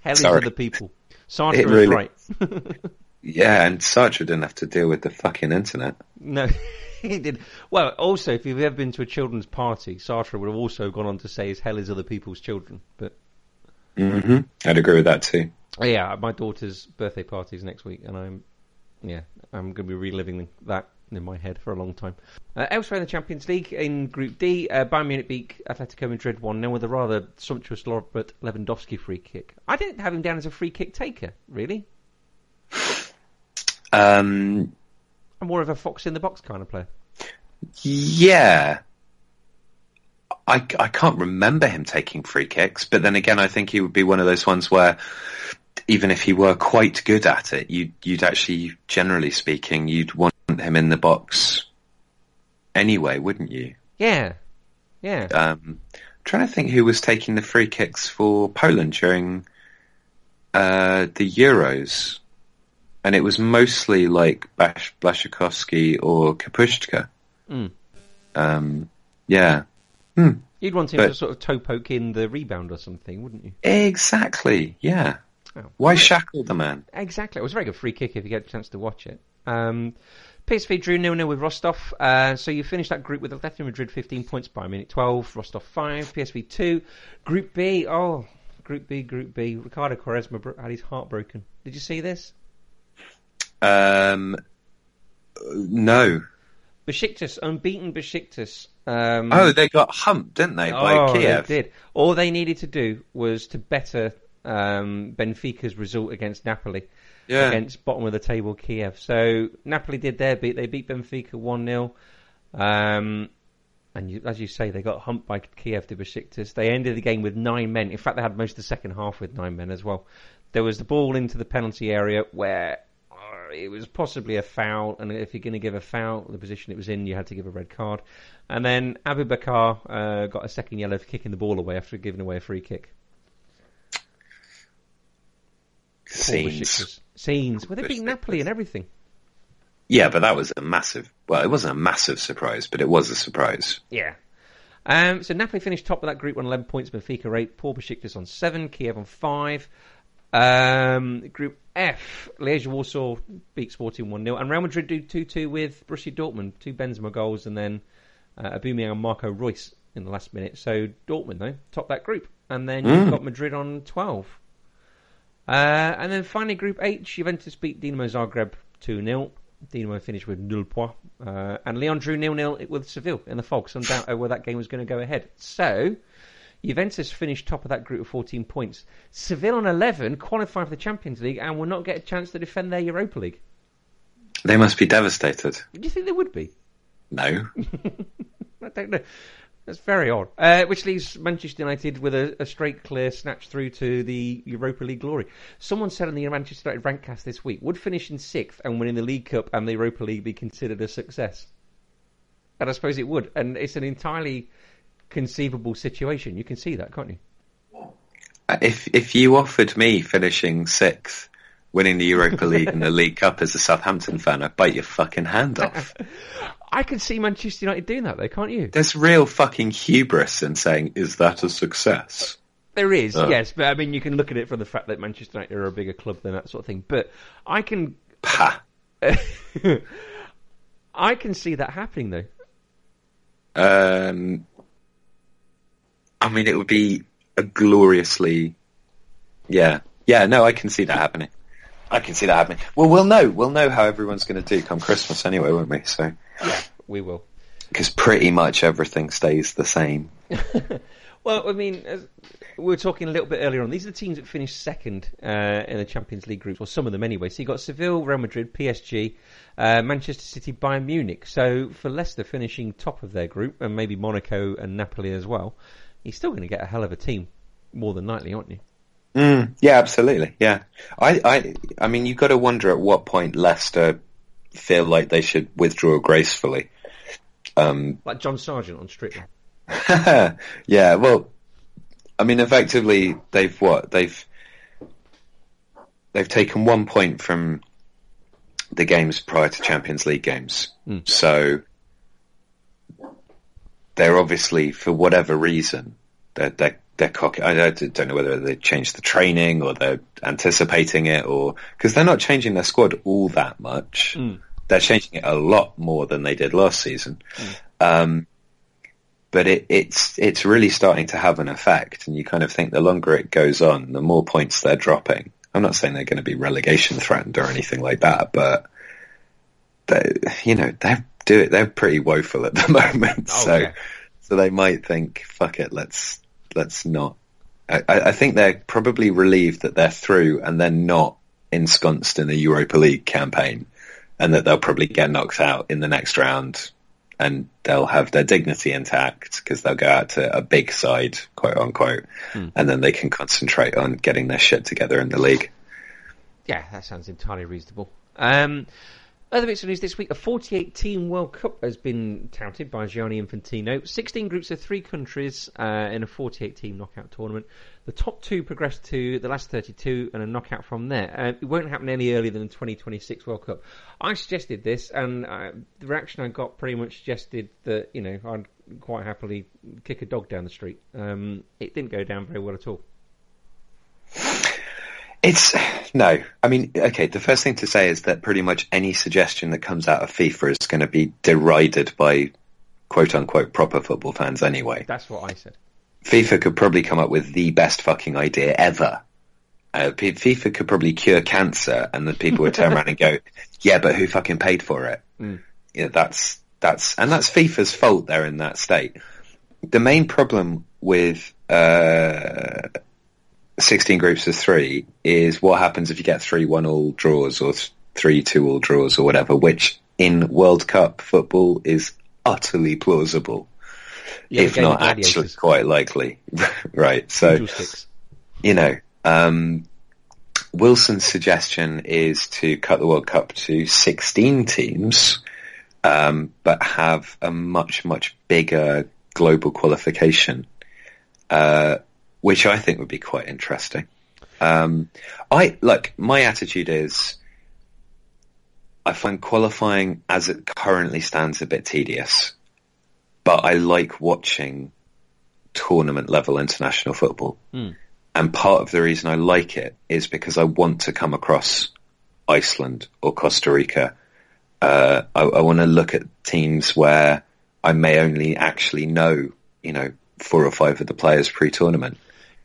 Hell is other people. Sartre really- right. Yeah, and Sartre didn't have to deal with the fucking internet. no, he did. Well, also, if you've ever been to a children's party, Sartre would have also gone on to say his hell is other people's children. But hmm I'd agree with that too. Yeah, my daughter's birthday party is next week, and I'm, yeah, I'm going to be reliving that in my head for a long time. Uh, elsewhere in the Champions League, in Group D, uh, Bayern Munich beat Atletico Madrid 1 0 with a rather sumptuous Robert Lewandowski free kick. I didn't have him down as a free kick taker, really. Um, I'm more of a fox in the box kind of player. Yeah. I, I can't remember him taking free kicks, but then again, I think he would be one of those ones where even if he were quite good at it, you'd, you'd actually, generally speaking, you'd want him in the box anyway, wouldn't you? Yeah, yeah. Um, trying to think who was taking the free kicks for Poland during uh, the Euros, and it was mostly like Bash- Blaszczykowski or Kapustka. Mm. Um, yeah. Hmm. You'd want him But- to sort of toe poke in the rebound or something, wouldn't you? Exactly. Yeah. Why shackle the man? Exactly. It was a very good free kick if you get a chance to watch it. Um, PSV drew 0 0 with Rostov. Uh, so you finished that group with Atletico Madrid 15 points Bayern Munich 12, Rostov 5, PSV 2. Group B, oh, Group B, Group B. Ricardo Quaresma had his heart broken. Did you see this? Um, no. Besiktas, unbeaten Besiktas. Um, Oh, they got humped, didn't they, by oh, Kiev? they did. All they needed to do was to better um, Benfica's result against Napoli. Yeah. against bottom of the table Kiev. So Napoli did their beat. They beat Benfica 1 0. Um, and you, as you say, they got humped by Kiev to Besiktas. They ended the game with nine men. In fact, they had most of the second half with nine men as well. There was the ball into the penalty area where uh, it was possibly a foul, and if you're going to give a foul, the position it was in, you had to give a red card. And then Aboubakar uh, got a second yellow for kicking the ball away after giving away a free kick. Poor Scenes. Scenes. Well, they beat Napoli and everything. Yeah, but that was a massive. Well, it wasn't a massive surprise, but it was a surprise. Yeah. Um, so Napoli finished top of that group on 11 points, Benfica 8, Paul Besiktas on 7, Kiev on 5. Um, group F, Legia Warsaw beat Sporting 1 0, and Real Madrid do 2 2 with Borussia Dortmund, two Benzema goals, and then uh, Aubameyang and Marco Reus in the last minute. So Dortmund, though, top that group. And then you've got Madrid on 12. Uh, and then finally, Group H, Juventus beat Dinamo Zagreb 2 0. Dinamo finished with nil points. Uh, and Lyon drew nil nil with Seville in the fog. Doubt over where that game was going to go ahead. So, Juventus finished top of that group with 14 points. Seville on 11 qualified for the Champions League and will not get a chance to defend their Europa League. They must be devastated. Do you think they would be? No. I don't know. That's very odd. Uh, which leaves Manchester United with a, a straight clear snatch through to the Europa League glory. Someone said on the Manchester United Rankcast this week, would finishing sixth and winning the League Cup and the Europa League be considered a success? And I suppose it would. And it's an entirely conceivable situation. You can see that, can't you? If if you offered me finishing sixth, winning the Europa League and the League Cup as a Southampton fan, I'd bite your fucking hand off. I can see Manchester United doing that, though, can't you? There's real fucking hubris in saying, "Is that a success?" There is, Oh. yes, but I mean, you can look at it from the fact that Manchester United are a bigger club than that sort of thing. But I can. I can see that happening, though. Um, I mean, it would be a gloriously, yeah, yeah. No, I can see that happening. I can see that happening. Well, we'll know. We'll know how everyone's going to do come Christmas anyway, won't we? So, We will. because pretty much everything stays the same. Well, I mean, we were talking a little bit earlier on. These are the teams that finished second uh, in the Champions League groups, or some of them anyway. So you got Seville, Real Madrid, PSG, uh, Manchester City, Bayern Munich. So for Leicester finishing top of their group, and maybe Monaco and Napoli as well, you're still going to get a hell of a team, more than likely, aren't you? Mm, yeah, absolutely. Yeah, I, I, I mean, you've got to wonder at what point Leicester feel like they should withdraw gracefully. Um, Like John Sergeant on Strictly. yeah, well, I mean, effectively, they've what they've they've taken one point from the games prior to Champions League games, so they're obviously, for whatever reason, they're they're, they're cocky. I don't know whether they changed the training or they're anticipating it, or because they're not changing their squad all that much. They're changing it a lot more than they did last season. Um, but it, it's it's really starting to have an effect, and you kind of think the longer it goes on, the more points they're dropping. I'm not saying they're going to be relegation threatened or anything like that, but they, you know they're do it. They're pretty woeful at the moment, Oh, so yeah. so they might think, "Fuck it, let's let's not." I, I think they're probably relieved that they're through and they're not ensconced in a Europa League campaign, and that they'll probably get knocked out in the next round and they'll have their dignity intact because they'll go out to a big side, quote unquote, and then they can concentrate on getting their shit together in the league. Yeah, that sounds entirely reasonable. Um, Other bits of news this week: a 48-team World Cup has been touted by Gianni Infantino. 16 groups of three countries uh, in a 48-team knockout tournament. The top two progress to the last 32 and a knockout from there. Uh, it won't happen any earlier than the 2026 World Cup. I suggested this, and uh, the reaction I got pretty much suggested that you know I'd quite happily kick a dog down the street. Um, it didn't go down very well at all. It's no. I mean, okay. The first thing to say is that pretty much any suggestion that comes out of FIFA is going to be derided by quote unquote proper football fans anyway. That's what I said. FIFA could probably come up with the best fucking idea ever. Uh, FIFA could probably cure cancer, and the people would turn around and go, "Yeah, but who fucking paid for it?" Mm. Yeah, that's that's and that's FIFA's fault. They're in that state. The main problem with uh, 16 groups of three is what happens if you get three one all draws or three two all draws or whatever, which in World Cup football is utterly plausible, Yeah, if not actually quite likely. right. So, you know, um, Wilson's suggestion is to cut the World Cup to 16 teams, um, but have a much, much bigger global qualification, uh, which I think would be quite interesting. Um, I, look, my attitude is I find qualifying as it currently stands a bit tedious, but I like watching tournament level international football. Mm. And part of the reason I like it is because I want to come across Iceland or Costa Rica. Uh, I, I want to look at teams where I may only actually know, you know, four or five of the players pre-tournament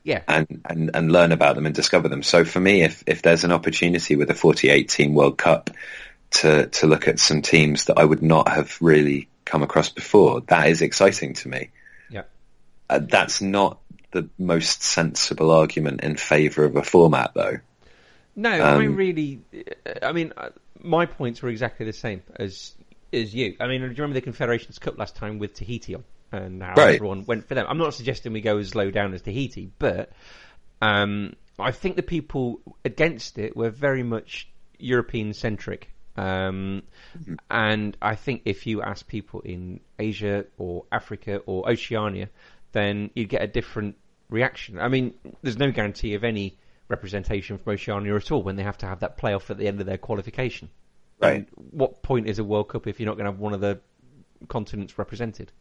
Yeah. and, and, and learn about them and discover them. So for me, if, if there's an opportunity with a 48 team World Cup to, to look at some teams that I would not have really come across before, that is exciting to me. Yeah. Uh, that's not the most sensible argument in favour of a format though. No, I mean Um, really. I mean, uh, my points were exactly the same as as you. I mean, do you remember the Confederations Cup last time with Tahiti on, and how Right. everyone went for them? I'm not suggesting we go as low down as Tahiti, but um, I think the people against it were very much European centric. Um, and I think if you ask people in Asia or Africa or Oceania, then you'd get a different reaction. I mean, there's no guarantee of any representation from Oceania at all when they have to have that playoff at the end of their qualification. Right. And what point is a World Cup if you're not going to have one of the continents represented?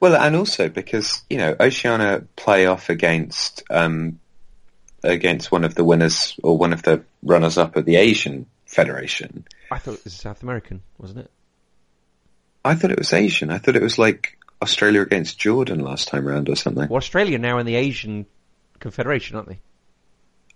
Well, and also because, you know, Oceania play off against, um, against one of the winners or one of the runners up of the Asian Federation. I thought it was South American, wasn't it? I thought it was Asian. I thought it was like Australia against Jordan last time round or something. Well, Australia now in the Asian Confederation, aren't they?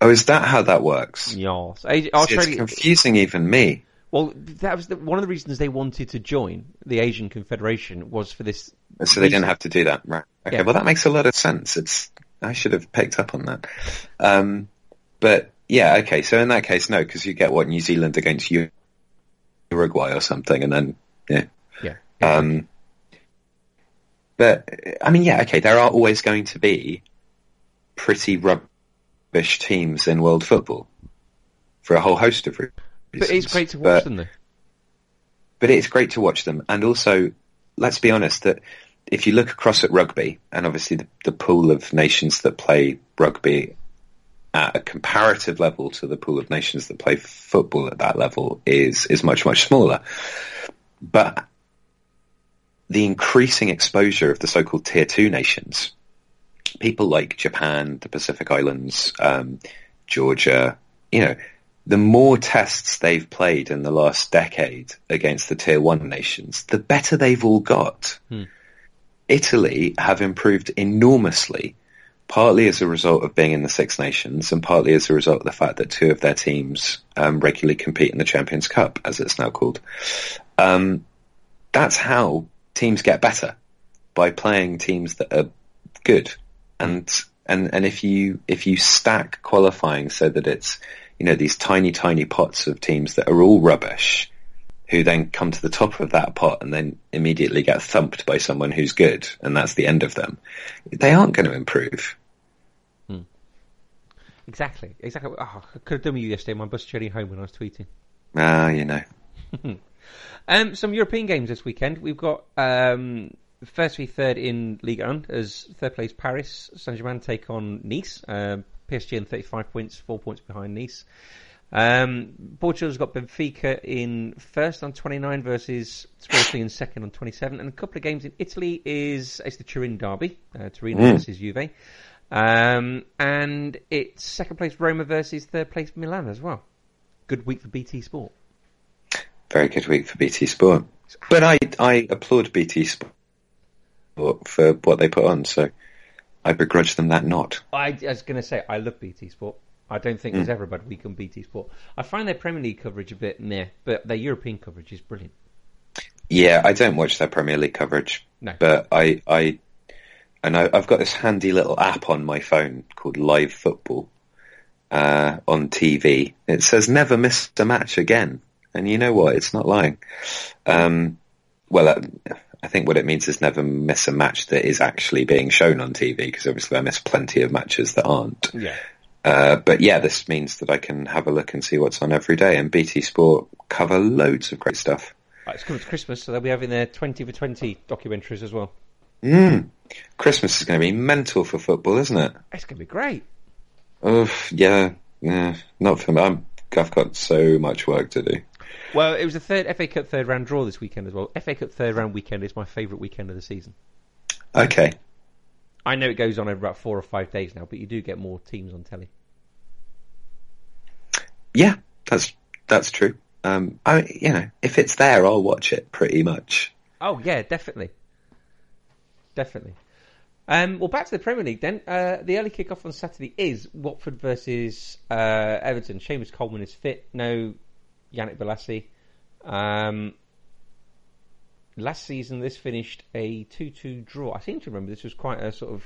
Oh, is that how that works? Yes. Asi- See, Australia. It's confusing even me. Well, that was the, one of the reasons they wanted to join the Asian Confederation was for this. So they didn't have to do that, right? Okay, Yeah. well that makes a lot of sense. It's I should have picked up on that. Um, but yeah, okay. So in that case, no, because you get what New Zealand against Uruguay or something, and then yeah. Yeah. Um, but I mean, yeah, okay. There are always going to be pretty rubbish teams in world football for a whole host of reasons. But it's great to watch But- them, though. but it's great to watch them. And also, let's be honest that if you look across at rugby, and obviously the, the pool of nations that play rugby at a comparative level to the pool of nations that play football at that level is is much much smaller. But the increasing exposure of the so-called tier two nations, people like Japan, the Pacific Islands, um, Georgia, you know, the more tests they've played in the last decade against the tier one nations, the better they've all got. Hmm. Italy have improved enormously, partly as a result of being in the Six Nations and partly as a result of the fact that two of their teams um, regularly compete in the Champions Cup, as it's now called. Um, that's how teams get better by playing teams that are good and and and if you if you stack qualifying so that it's you know these tiny tiny pots of teams that are all rubbish who then come to the top of that pot and then immediately get thumped by someone who's good and that's the end of them they aren't going to improve Exactly. Exactly. Oh, I could have done with you yesterday. My bus journey home when I was tweeting. ah you know Um, some European games this weekend. We've got um, first v third in Ligue 1 as third place Paris Saint Germain take on Nice. Um, PSG in 35 points, four points behind Nice. Um, Portugal's got Benfica in first on 29 versus Sporting in second on 27. And a couple of games in Italy is it's the Turin derby, uh, Torino Mm. versus Juve. Um, and it's second place Roma versus third place Milan as well. Good week for BT Sport. Very good week for BT Sport. But I, I applaud BT Sport for what they put on, so I begrudge them that not. I, I was going to say I love BT Sport. I don't think there's ever a bad week on BT Sport. I find their Premier League coverage a bit meh, but their European coverage is brilliant. Yeah, I don't watch their Premier League coverage, No. but I, I, and I, I've got this handy little app on my phone called Live Football uh, on TV. It says never miss a match again, and you know what? It's not lying. Um, well, uh, I think what it means is never miss a match that is actually being shown on TV, because obviously I miss plenty of matches that aren't. Yeah. Uh, but yeah, this means that I can have a look and see what's on every day, and BT Sport cover loads of great stuff. Right, it's coming to Christmas, so they'll be having their 20 for 20 documentaries as well. Mm. Christmas is going to be mental for football, isn't it? It's going to be great. Oh, yeah, yeah, not for me. I'm, I've got so much work to do. Well, it was the third FA Cup third round draw this weekend as well. FA Cup third round weekend is my favourite weekend of the season. Okay, I know it goes on over about four or five days now, but you do get more teams on telly. yeah, that's that's true. Um, I, you know, if it's there, I'll watch it pretty much. Oh yeah, definitely, definitely. Um, well, back to the Premier League then. Uh, the early kick-off on Saturday is Watford versus uh, Everton. Seamus Coleman is fit. No Yannick Bolasie. Um, last season, this finished a 2-2 draw. I seem to remember this was quite a sort of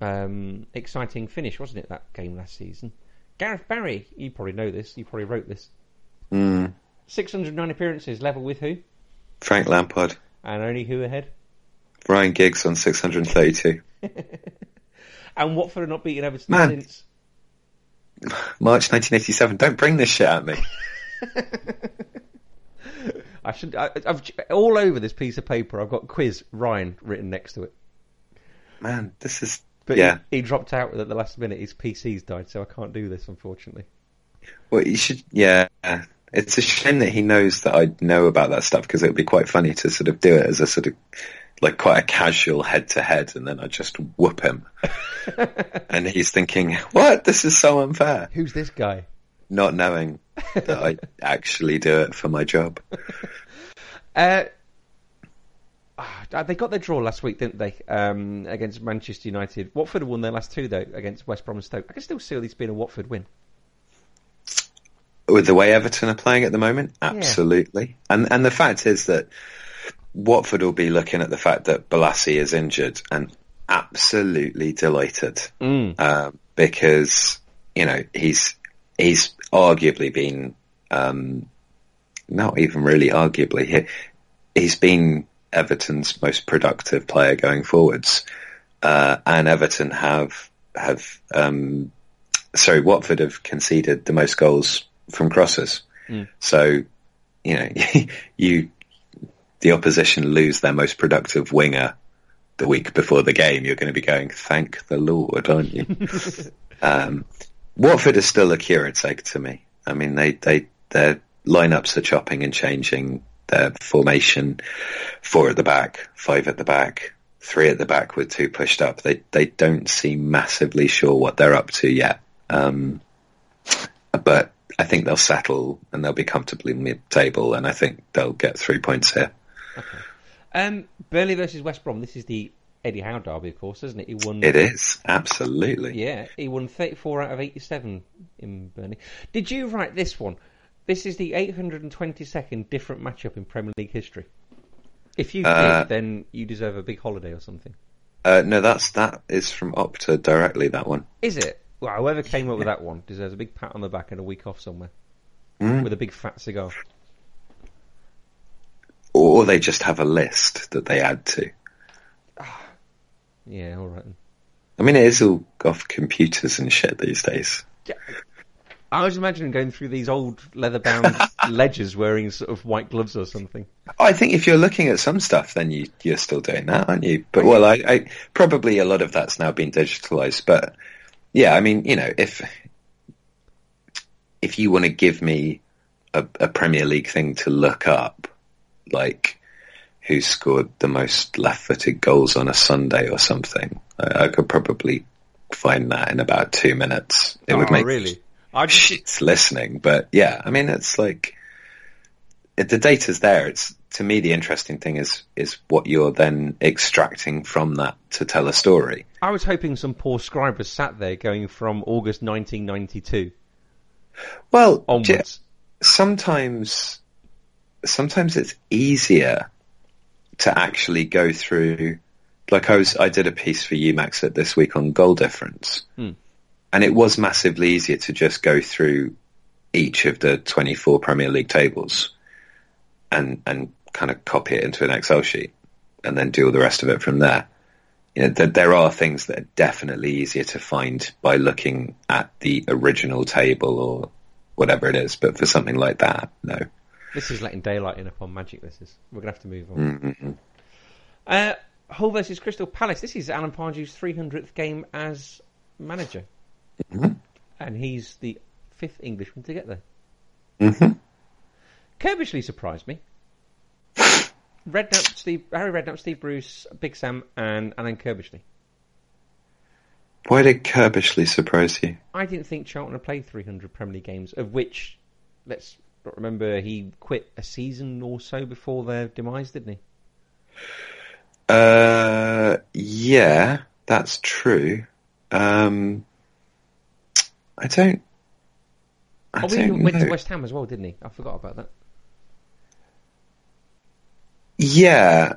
um, exciting finish, wasn't it? That game last season. Gareth Barry, you probably know this. You probably wrote this. Mm. 609 appearances, level with who? Frank Lampard, And only who ahead? Ryan Giggs on 632. And Watford are not beating Everton Man. since. March 1987. Don't bring this shit at me. I should. I, I've all over this piece of paper. I've got quiz Ryan written next to it. Man, this is But yeah. he, he dropped out at the last minute. His PC's died, so I can't do this unfortunately. Well, you should. Yeah, it's a shame that he knows that I know about that stuff because it would be quite funny to sort of do it as a sort of like quite a casual head to head, and then I just whoop him, and he's thinking, "What? This is so unfair." Who's this guy? Not knowing that I actually do it for my job. Uh, ah, they got their draw last week, didn't they? Um, against Manchester United. Watford won their last two though against West Brom and Stoke. I can still see this being a Watford win. With the way Everton are playing at the moment, absolutely. And and the fact is that Watford will be looking at the fact that Bolasie is injured and absolutely delighted Mm. um, because you know he's he's arguably been um, not even really arguably he, he's been Everton's most productive player going forwards, uh, and Everton have have um, sorry Watford have conceded the most goals from crosses. So you know you the opposition lose their most productive winger the week before the game, you're going to be going, thank the Lord, aren't you? um, Watford is still a curate's egg to me. I mean, they, they, their lineups are chopping and changing their formation. Four at the back, five at the back, three at the back with two pushed up. They, they don't seem massively sure what they're up to yet. Um, but I think they'll settle and they'll be comfortably mid-table and I think they'll get three points here. Um, Burnley versus West Brom. This is the Eddie Howe derby, of course, isn't it? He won. It is, absolutely. Yeah, he won 34 out of 87 in Burnley. Did you write this one? This is the 822nd different matchup in Premier League history. If you Uh, did, then you deserve a big holiday or something. Uh, no, that's that is from Opta directly. That one. Is it? Well, whoever came up with that one deserves a big pat on the back and a week off somewhere Mm. with a big fat cigar. Or they just have a list that they add to. Yeah, all right. I mean, it is all off computers and shit these days. Yeah. I was imagining going through these old leather-bound ledgers wearing sort of white gloves or something. Oh, I think if you're looking at some stuff, then you, you're still doing that, aren't you? But well, I, I probably a lot of that's now been digitalized. But yeah, I mean, you know, if if you want to give me a, a Premier League thing to look up, like who scored the most left-footed goals on a Sunday or something, I, I could probably find that in about two minutes. It oh, would make really? I just... shits listening, but yeah, I mean, it's like it, the data's there. It's to me the interesting thing is is what you're then extracting from that to tell a story. I was hoping some poor scribe was sat there going from August 1992. Well, onwards. sometimes, sometimes it's easier to actually go through. Like I was, I did a piece for UMax at this week on goal difference. Hmm and it was massively easier to just go through each of the 24 Premier League tables and and kind of copy it into an Excel sheet and then do all the rest of it from there. You know, there, there are things that are definitely easier to find by looking at the original table or whatever it is, but for something like that, no. This is letting daylight in upon magic. This is. We're gonna have to move on. Mm-hmm. Uh, Hull versus Crystal Palace. This is Alan Pardew's 300th game as manager. Mm-hmm. And he's the fifth Englishman to get there. Mm-hmm. Surprised me. Redknapp, Steve, Harry Redknapp, Steve Bruce, Big Sam, and Alan Curbishley. Why did Curbishley surprise you? I didn't think Charlton had played 300 Premier League games, of which, let's remember, he quit a season or so before their demise, didn't he? Uh, yeah, that's true. Um, I don't. I oh, don't he went know. to West Ham as well, didn't he? I forgot about that. Yeah.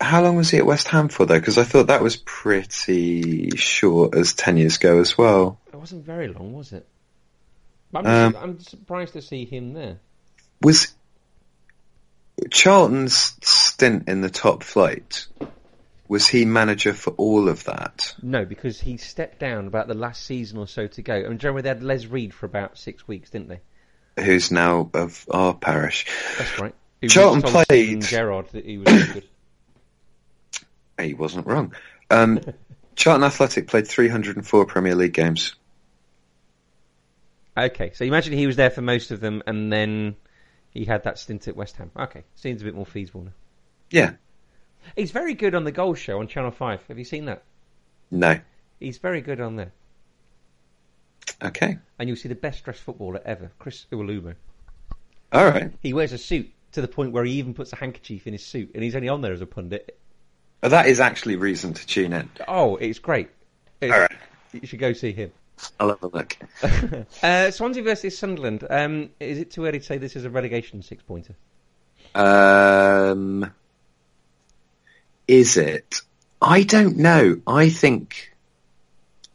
How long was he at West Ham for though? Because I thought that was pretty short as ten years ago as well. It wasn't very long, was it? I'm, Um, I'm surprised to see him there. Was Charlton's stint in the top flight? Was he manager for all of that? No, because he stepped down about the last season or so to go. I mean, generally they had Les Reed for about six weeks, didn't they? Who's now of our parish? That's right. Who Charlton played- Gerrard that he was good. He wasn't wrong. Um, Charlton Athletic played 304 Premier League games. Okay, so imagine he was there for most of them, and then he had that stint at West Ham. Okay, seems a bit more feasible now. Yeah. He's very good on the Goal Show on Channel Five. Have you seen that? No. He's very good on there, Okay. and you'll see the best dressed footballer ever, Chris Iwelumo. All right. He wears a suit to the point where he even puts a handkerchief in his suit, and he's only on there as a pundit. Well, that is actually reason to tune in. Oh, it's great. It's- All right. You should go see him. I'll have a look. Uh, Swansea versus Sunderland. Um, is it too early to say this is a relegation six pointer? Um, is it? I don't know. I think,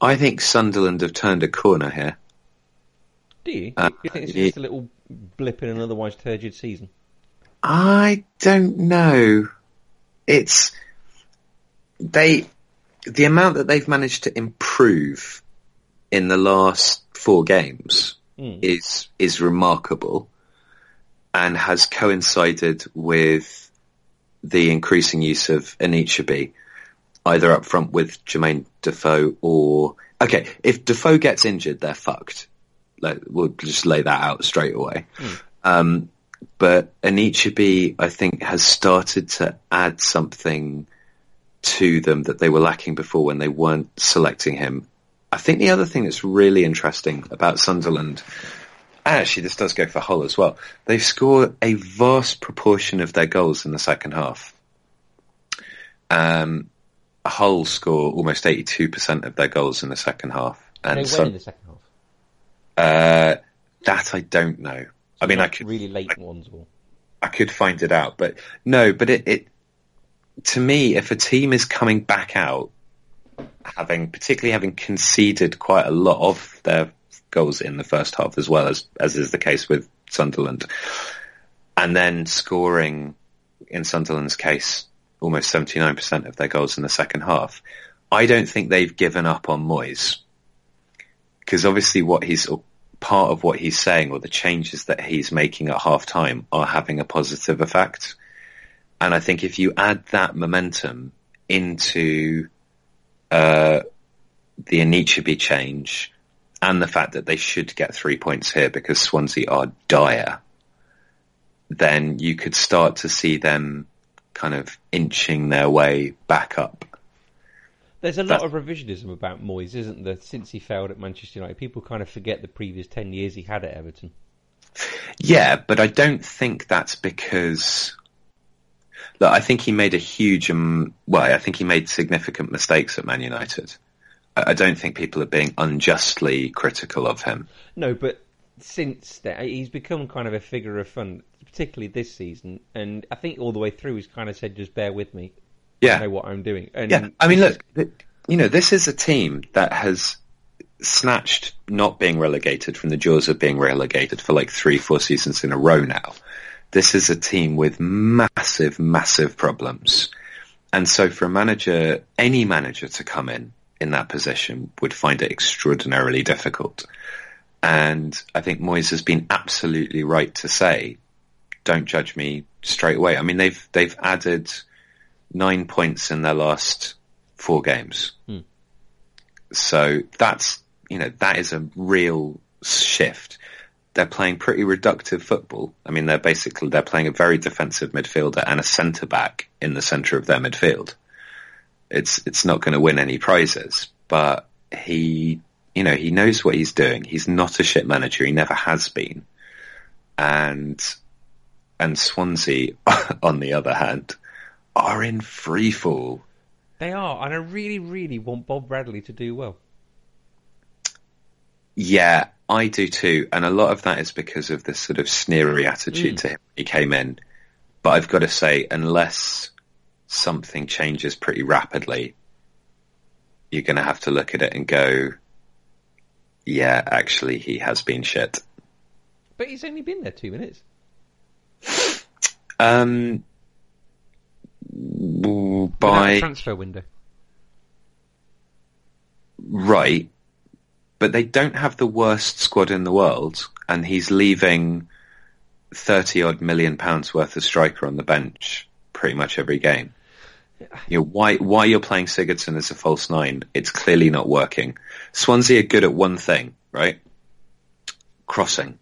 I think Sunderland have turned a corner here. Do you? Uh, Do you think it's just a little blip in an otherwise turgid season? I don't know. It's they the amount that they've managed to improve in the last four games Mm. is is remarkable and has coincided with the increasing use of Anichebe, either up front with Jermaine Defoe or okay, if Defoe gets injured, they're fucked. Like, we'll just lay that out straight away. Um, but Anichebe, I think, has started to add something to them that they were lacking before when they weren't selecting him. I think the other thing that's really interesting about Sunderland, actually this does go for Hull as well, they score a vast proportion of their goals in the second half. Um, Hull score almost 82% of their goals in the second half. And they so, in the second half. uh, that I don't know. I mean, I could really late ones or I could find it out, but no, but it, it to me, if a team is coming back out, having particularly having conceded quite a lot of their goals in the first half, as well as as is the case with Sunderland, and then scoring, in Sunderland's case, almost seventy nine percent of their goals in the second half, I don't think they've given up on Moyes because obviously what he's part of what he's saying or the changes that he's making at half time are having a positive effect. And I think if you add that momentum into uh, the Anichebe change and the fact that they should get three points here because Swansea are dire, then you could start to see them kind of inching their way back up. There's a lot of revisionism about Moyes, isn't there? Since he failed at Manchester United, people kind of forget the previous ten years he had at Everton. Yeah, but I don't think that's because. Look, I think he made a huge. Um, well, I think he made significant mistakes at Man United. I, I don't think people are being unjustly critical of him. No, but since then, he's become kind of a figure of fun, particularly this season. And I think all the way through, he's kind of said, "Just bear with me." Yeah, I know what I'm doing. And yeah, I mean, look, you know, this is a team that has snatched not being relegated from the jaws of being relegated for like three, four seasons in a row now. This is a team with massive, massive problems. And so for a manager, any manager to come in in that position would find it extraordinarily difficult. And I think Moyes has been absolutely right to say, don't judge me straight away. I mean, they've, they've added nine points in their last four games. Hmm. So that's, you know, that is a real shift. They're playing pretty reductive football. I mean, they're basically, they're playing a very defensive midfielder and a centre back in the centre of their midfield. It's, it's not going to win any prizes, but he, you know, he knows what he's doing. He's not a shit manager. He never has been. And, and Swansea, on the other hand, are in free fall. They are, and I really, really want Bob Bradley to do well. Yeah, I do too, and a lot of that is because of this sort of sneery attitude Mm. to him. when He came in, but I've got to say, unless something changes pretty rapidly, you're going to have to look at it and go, "Yeah, actually, he has been shit." But he's only been there two minutes. Um, by transfer window. Right. But they don't have the worst squad in the world, and he's leaving 30 odd million pounds worth of striker on the bench pretty much every game. You know, why, why you're playing Sigurdsson as a false nine, it's clearly not working. Swansea are good at one thing, right? Crossing.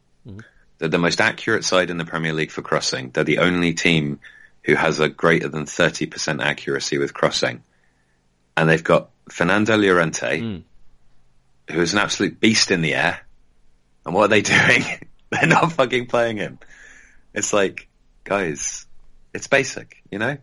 They're the most accurate side in the Premier League for crossing. They're the only team who has a greater than 30% accuracy with crossing. And they've got Fernando Llorente, Mm. Who is an absolute beast in the air. And what are they doing? They're not fucking playing him. It's like, guys, it's basic, you know?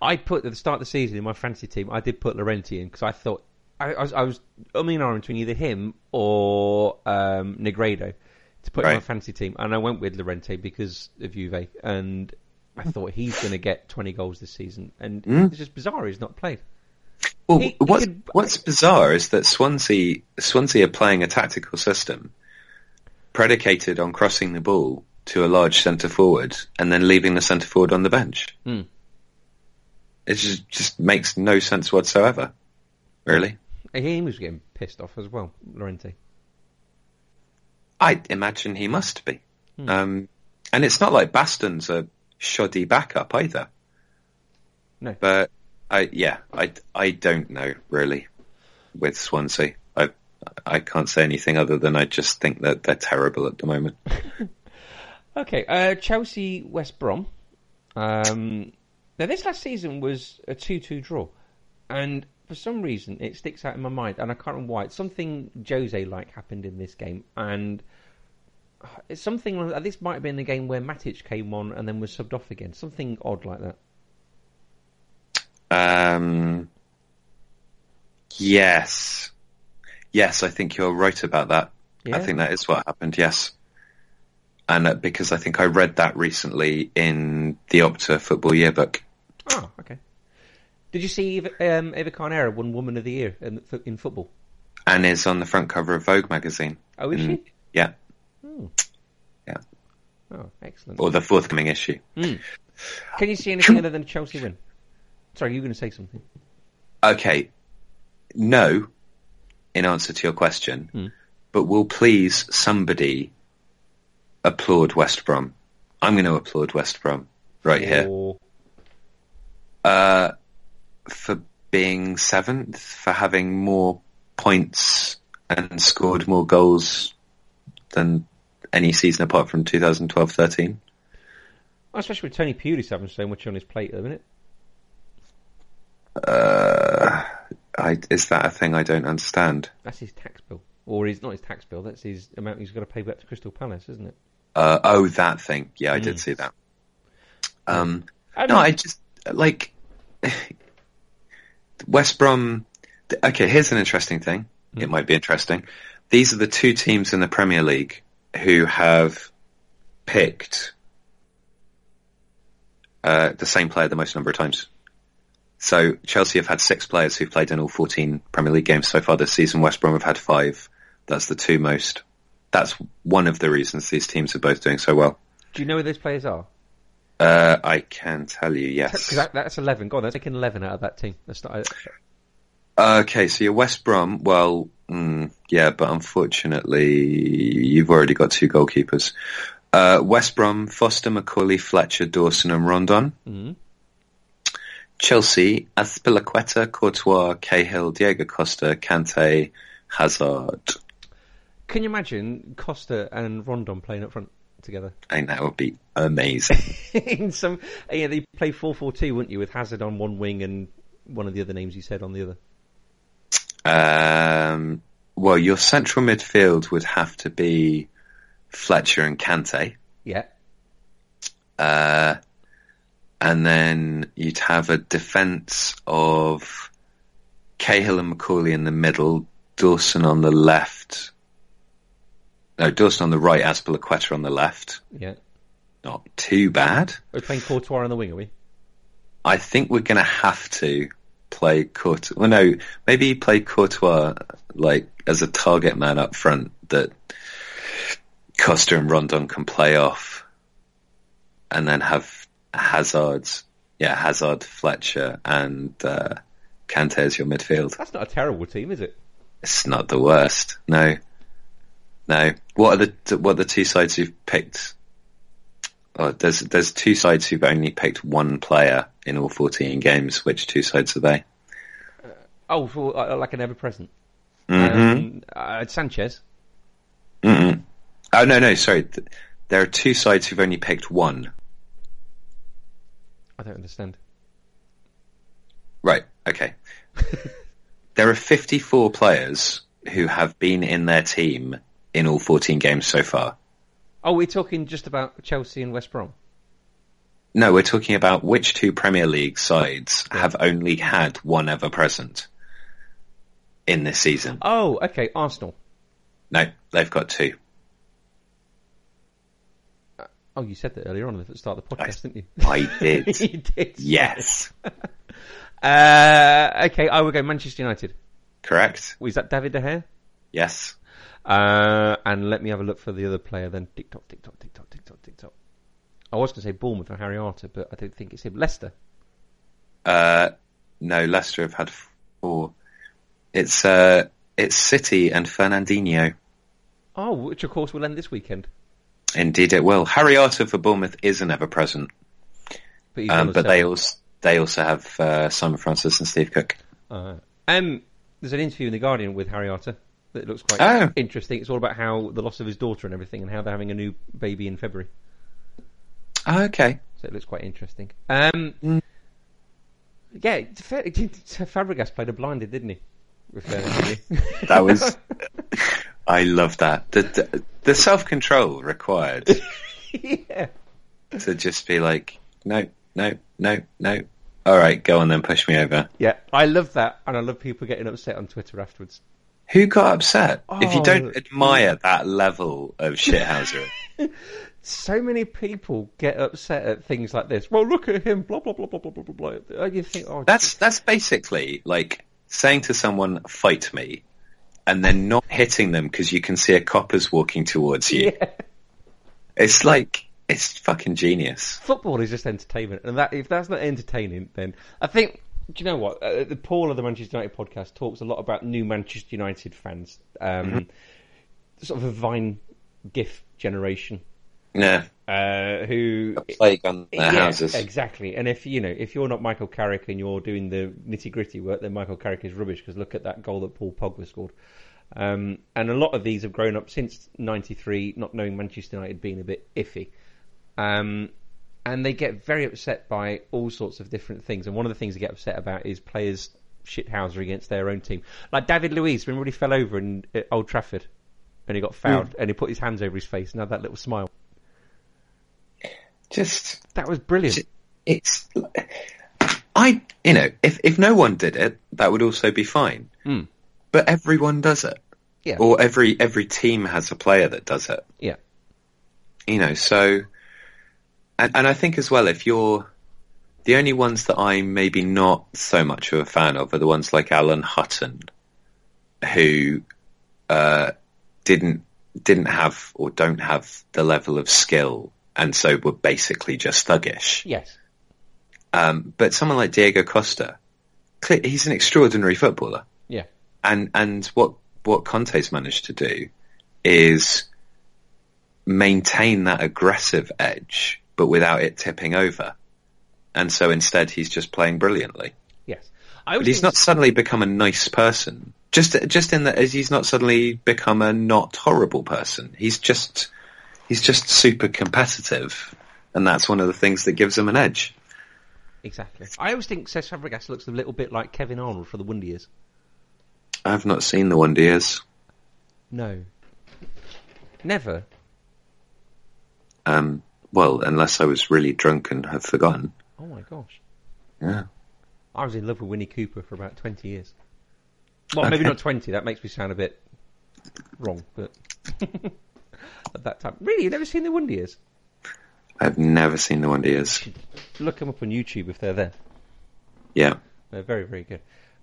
I put at the start of the season in my fantasy team. I did put Llorente in because I thought I, I was I was umming and ahhing between either him or um, Negredo to put in my fantasy team, and I went with Llorente because of Juve, and I thought he's going to get 20 goals this season, and Mm. it's just bizarre he's not played. Well, He- he what's, could- what's bizarre is that Swansea, Swansea are playing a tactical system predicated on crossing the ball to a large centre forward and then leaving the centre forward on the bench. Hmm. It just, just makes no sense whatsoever. Really? He was getting pissed off as well, Llorente. I imagine he must be. Hmm. Um, and it's not like Baston's a shoddy backup either. No. But I, yeah, I, I don't know really with Swansea. I, I can't say anything other than I just think that they're terrible at the moment. Okay, uh, Chelsea West Brom. Um, now, this last season was a 2 2 draw, and for some reason it sticks out in my mind, and I can't remember why. It's something Jose like happened in this game, and uh, something this might have been the game where Matic came on and then was subbed off again. Something odd like that. Um, yes. Yes, I think you're right about that. I think that is what happened, yes. And uh, because I think I read that recently in the Opta football yearbook. Oh, okay. Did you see Eva, um, Eva Carneiro won Woman of the Year in, in football? And is on the front cover of Vogue magazine. Oh, is Mm. she? Yeah. Hmm. Yeah. Oh, excellent. Or the forthcoming issue. Can you see anything other than Chelsea win? Sorry, you were going to say something. Okay. No, in answer to your question, Hmm. but will please somebody applaud West Brom? I'm going to applaud West Brom right here uh, for being seventh, for having more points and scored more goals than any season apart from 2012-13. especially with Tony Pulis having so much on his plate at the minute. Uh, I, is that a thing I don't understand? That's his tax bill. Or he's not his tax bill, that's his amount he's got to pay back to Crystal Palace, isn't it? Uh, oh, that thing. Yeah, I Mm. did see that. Um, I no, I just like West Brom. Okay, here's an interesting thing. It might be interesting. These are the two teams in the Premier League who have picked uh, the same player the most number of times. So Chelsea have had six players who've played in all 14 Premier League games so far this season. West Brom have had five. That's the two most. That's one of the reasons these teams are both doing so well. Do you know who those players are? Uh, I can tell you, yes. That, that's 11. God, they're taking 11 out of that team. That's not, Okay, so you're West Brom. Well, mm, yeah, but unfortunately, you've already got two goalkeepers. Uh, West Brom, Foster, McAuley, Fletcher, Dawson, and Rondon. Mhm. Chelsea, Azpilicueta, Courtois, Cahill, Diego Costa, Kante, Hazard. Can you imagine Costa and Rondon playing up front together? I think that would be amazing. In some, yeah, they play 4-4-2, wouldn't you, with Hazard on one wing and one of the other names you said on the other. um, well, your central midfield would have to be Fletcher and Kante. Yeah. Uh, and then you'd have a defence of Cahill and McAuley in the middle, Dawson on the left. No, Dawson on the right, Azpilicueta on the left. Yeah. Not too bad. We're playing Courtois on the wing, are we? I think we're going to have to play Courtois. Well, no, maybe play Courtois like as a target man up front that Costa and Rondon can play off, and then have Hazard's yeah Hazard, Fletcher, and uh, Kante as your midfield. That's not a terrible team, is it? It's not the worst. No, no. What are the what are the two sides who've picked? Oh, there's there's two sides who've only picked one player in all 14 games. Which two sides are they? Oh, for, uh, like an ever-present. Mm-hmm. Um, uh, Sanchez. Mm-mm. Oh no, no, sorry. There are two sides who've only picked one. I don't understand. Right. Okay. there are 54 players who have been in their team in all 14 games so far. Oh, we're talking just about Chelsea and West Brom. No, we're talking about which two Premier League sides have only had one ever present in this season. Oh, okay, Arsenal. No, they've got two. Oh, you said that earlier on at the start of the podcast, didn't you? I did. you did. yes. Uh, okay, I will go Manchester United. Correct. Was that David De Gea? Yes. Uh, and let me have a look for the other player then. Tick tock, tick tock, tick tock, tick tock, tick tock. I was going to say Bournemouth for Harry Arter, but I don't think it's him. Leicester. Uh, no, Leicester have had four. It's, uh, it's City and Fernandinho. Oh, which of course will end this weekend. Indeed it will. Harry Arter for Bournemouth is an ever present. But, Um, but they also, they also have, uh, Simon Francis and Steve Cook. Uh, um, there's an interview in the Guardian with Harry Arter that looks quite Oh. interesting. It's all about how the loss of his daughter and everything, and how they're having a new baby in February. Oh, okay. So it looks quite interesting. Um, Mm. yeah, Fa- Fabregas played a blinded, didn't he? That was, I love that. The, the, the self-control required yeah. to just be like, no, no, no, no. All right, go on then, push me over. Yeah, I love that, and I love people getting upset on Twitter afterwards. Who got upset? if you Oh, don't admire that level of shithousery, So many people get upset at things like this. Well, look at him, blah blah blah blah blah blah blah. blah. You think, oh, that's that's basically like saying to someone, "Fight me," and then not hitting them because you can see a copper's walking towards you. yeah. It's like it's fucking genius. football is just entertainment, and that if that's not entertaining, then I think. Do you know what? Uh, the Paul of the Manchester United podcast talks a lot about new Manchester United fans. Um, sort of a Vine GIF generation Yeah, uh, who a plague on their Yeah, houses. exactly. And if you know if you're not Michael Carrick and you're doing the nitty gritty work, then Michael Carrick is rubbish because look at that goal that Paul Pogba scored. Um, and a lot of these have grown up since '93, not knowing Manchester United being a bit iffy. Um, and they get very upset by all sorts of different things. And one of the things they get upset about is players shithouser against their own team. Like David Luiz, remember when he fell over in at Old Trafford and he got fouled and he put his hands over his face and had that little smile. Just That was brilliant. it's I you know if if no one did it that would also be fine Mm. but everyone does it Yeah. or every every team has a player that does it Yeah. you know so and, and I think as well if you're the only ones that I'm maybe not so much of a fan of are the ones like Alan Hutton who uh, didn't didn't have or don't have the level of skill and so were basically just thuggish Yes. um, but someone like Diego Costa, he's an extraordinary footballer, Yeah. and and what what Conte's managed to do is maintain that aggressive edge, but without it tipping over. And so instead, he's just playing brilliantly. Yes. But he's not suddenly become a nice person. Just just in that, as he's not suddenly become a not horrible person. He's just he's just super competitive, and that's one of the things that gives him an edge. Exactly. I always think Cesc Fabregas looks a little bit like Kevin Arnold for the Wonder Years. I've not seen the Wonder Years. No. Never. Um, well, unless I was really drunk and have forgotten. Oh my gosh. Yeah. I was in love with Winnie Cooper for about 20 years. Well, maybe not 20. That makes me sound a bit wrong, but at that time. Really? You've never seen the Wonder Years? I've never seen the Wonder Years. Look them up on YouTube if they're there. Yeah. They're very, very good.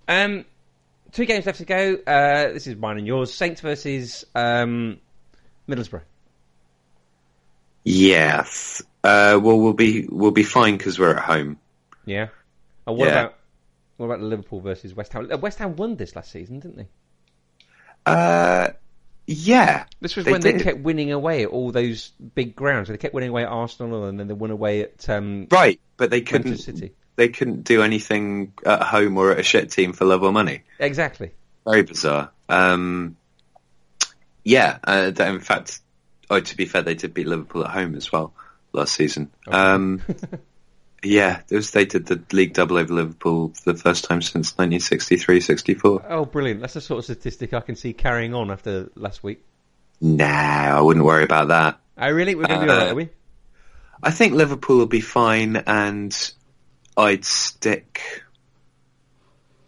Um, two games left to go. Uh, this is mine and yours. Saints versus um, Middlesbrough. Yes. Uh, well, we'll be we'll be fine because we're at home. Yeah. And what Yeah. about what about Liverpool versus West Ham? Uh, West Ham won this last season, didn't they? Uh, yeah. This was They when they kept winning away at all those big grounds. They kept winning away at Arsenal, and then they won away at um, Right, but they couldn't. City. They couldn't do anything at home or at a shit team for love or money. Exactly. Very bizarre. Um, yeah. Uh, in fact, oh, to be fair, they did beat Liverpool at home as well last season. Um, yeah, was, they did the league double over Liverpool for the first time since 1963-64. Oh, brilliant! That's the sort of statistic I can see carrying on after last week. Nah, I wouldn't worry about that. I really we're going to be Uh, alright, are we? I think Liverpool will be fine, and I'd stick.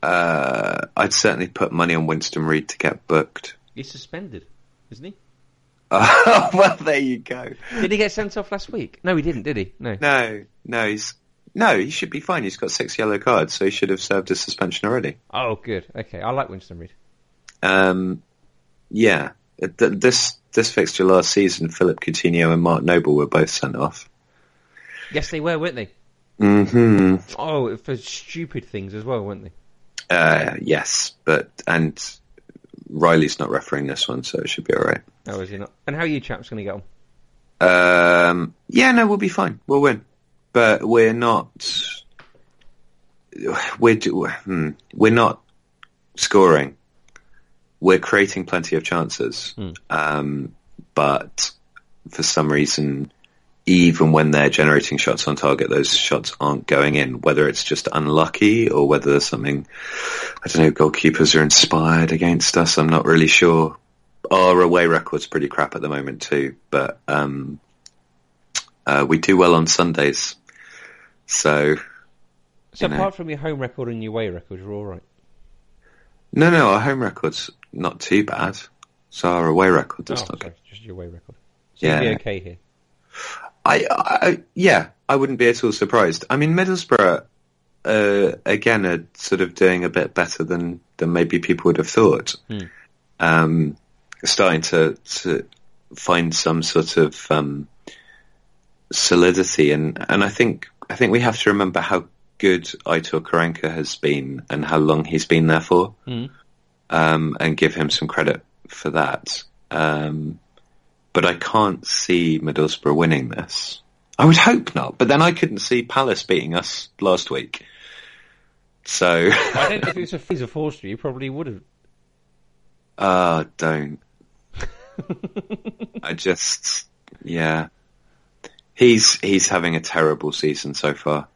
Uh, I'd certainly put money on Winston Reid to get booked. He's suspended, isn't he? Oh, well, there you go. Did he get sent off last week? No, he didn't. Did he? No. No, no, he's no, he should be fine. He's got six yellow cards, so he should have served his suspension already. Oh, good. Okay, I like Winston Reid. Um, yeah, Th- this this fixture last season, Philip Coutinho and Mark Noble were both sent off. Yes, they were, weren't they? hmm Oh, for stupid things as well, weren't they? Uh, yes, but and Riley's not refereeing this one, so it should be all right. Oh, is he not? And how are you chaps going to get on? Um, yeah, no, we'll be fine. We'll win, but we're not. We're hmm, we're not scoring. We're creating plenty of chances, um, but for some reason, even when they're generating shots on target, those shots aren't going in. Whether it's just unlucky or whether there's something, I don't know, goalkeepers are inspired against us. I'm not really sure. Our away record's pretty crap at the moment too, but um, uh, we do well on Sundays. So So You know. apart from your home record and your away record, you're all right. no, no, our home record's not too bad. So our away record Oh, does not. sorry, just your away record. So Yeah. you'll be okay here. I, I, yeah, I wouldn't be at all surprised. I mean, Middlesbrough, uh, again, are sort of doing a bit better than, than maybe people would have thought. Um, starting to, to find some sort of, um, solidity and, and I think, I think we have to remember how good Aitor Karanka has been and how long he's been there for. Um, and give him some credit for that. Um, but I can't see Middlesbrough winning this. I would hope not, but then I couldn't see Palace beating us last week. So I don't, know if it was a Fraser Forster, you probably would have. Uh, don't. I just, yeah. He's he's having a terrible season so far,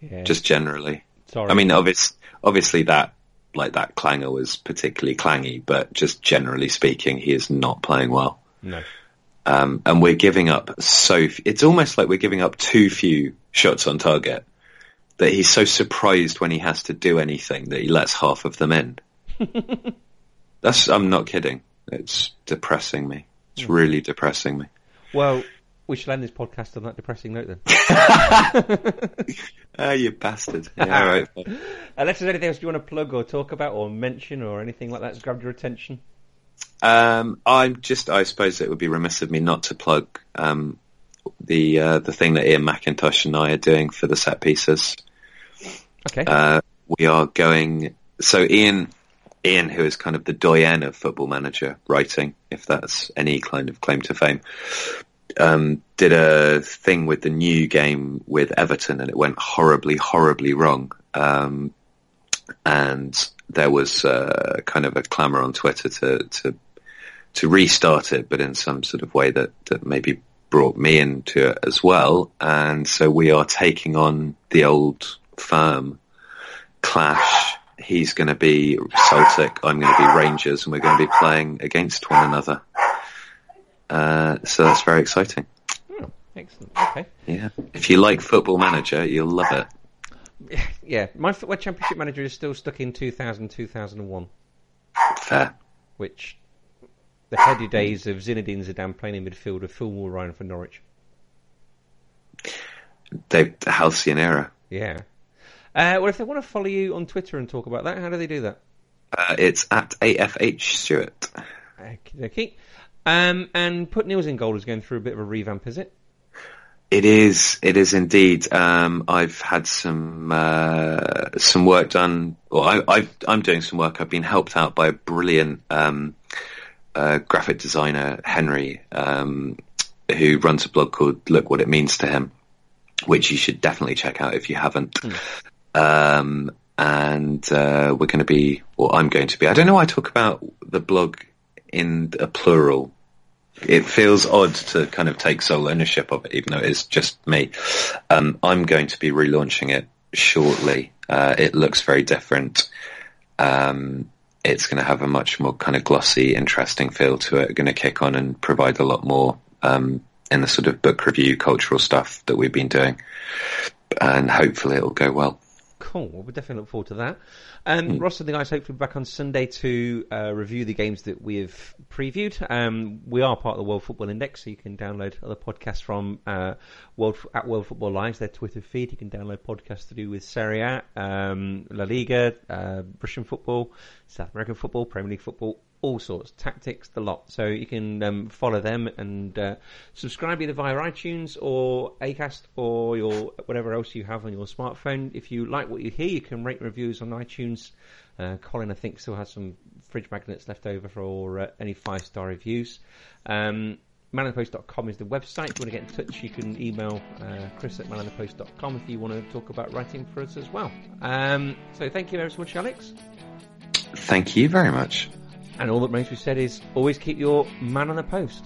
Yeah. just generally. sorry. I mean, obvious, obviously that like that clanger was particularly clangy, but just generally speaking, he is not playing well. no. Um, and we're giving up so. f- It's almost like we're giving up too few shots on target. That he's so surprised when he has to do anything that he lets half of them in. That's. I'm not kidding. It's depressing me. It's really depressing me. Well, we shall end this podcast on that depressing note then. Ah, you bastard. Yeah, all right. Unless there's anything else you want to plug or talk about or mention or anything like that that's grabbed your attention. Um, I'm just. I suppose it would be remiss of me not to plug um, the uh, the thing that Iain Macintosh and I are doing for the set pieces. Okay. Uh, we are going. So Iain, Iain, who is kind of the doyen of Football Manager writing, if that's any kind of claim to fame, um, did a thing with the new game with Everton, and it went horribly, horribly wrong. Um, and there was uh, kind of a clamour on Twitter to to to restart it, but in some sort of way that that maybe brought me into it as well. And so we are taking on the old firm clash. He's going to be Celtic. I'm going to be Rangers, and we're going to be playing against one another. Uh, so that's very exciting. Oh, excellent. Okay. Yeah. If you like Football Manager, you'll love it. Yeah, my football championship manager is still stuck in 2000, 2001, Fair. which the heady days of Zinedine Zidane playing in midfield with Phil Ryan for Norwich. They halcyon era. Yeah. Uh, well, if they want to follow you on Twitter and talk about that, how do they do that? Uh, it's at AFH Stewart. Okay. Um, and Put Neils in Goal is going through a bit of a revamp, is it? It is. It is indeed. Um, I've had some uh, some work done. Well, I, I've, I'm doing some work. I've been helped out by a brilliant um, uh, graphic designer, Henry, um, who runs a blog called "Look What It Means to Him," which you should definitely check out if you haven't. Um, and uh, we're going to be, or I'm going to be. I don't know why I talk about the blog in a plural it feels odd to kind of take sole ownership of it, even though it's just me. Um, I'm going to be relaunching it shortly. Uh, it looks very different. Um, it's going to have a much more kind of glossy, interesting feel to it. Going to kick on and provide a lot more um, in the sort of book review, cultural stuff that we've been doing, and hopefully it'll go well. Cool. Well, we definitely look forward to that. Um, Ross and the guys hopefully back on Sunday to uh, review the games that we have previewed. Um, we are part of the World Football Index, so you can download other podcasts from uh, World at World Football Lives, their Twitter feed. You can download podcasts to do with Serie A, um, La Liga, uh, Russian football, South American football, Premier League football, all sorts, tactics, the lot. So you can um, follow them and uh, subscribe either via iTunes or Acast or your whatever else you have on your smartphone. If you like what you hear, you can rate reviews on iTunes. Uh, Colin, I think, still has some fridge magnets left over for uh, any five star reviews. Um, manonthepost.com is the website. If you want to get in touch, you can email uh, chris at manonthepost.com if you want to talk about writing for us as well. Um, so thank you very much, Alex. Thank you very much. And all that remains to be said is always keep your man on the post.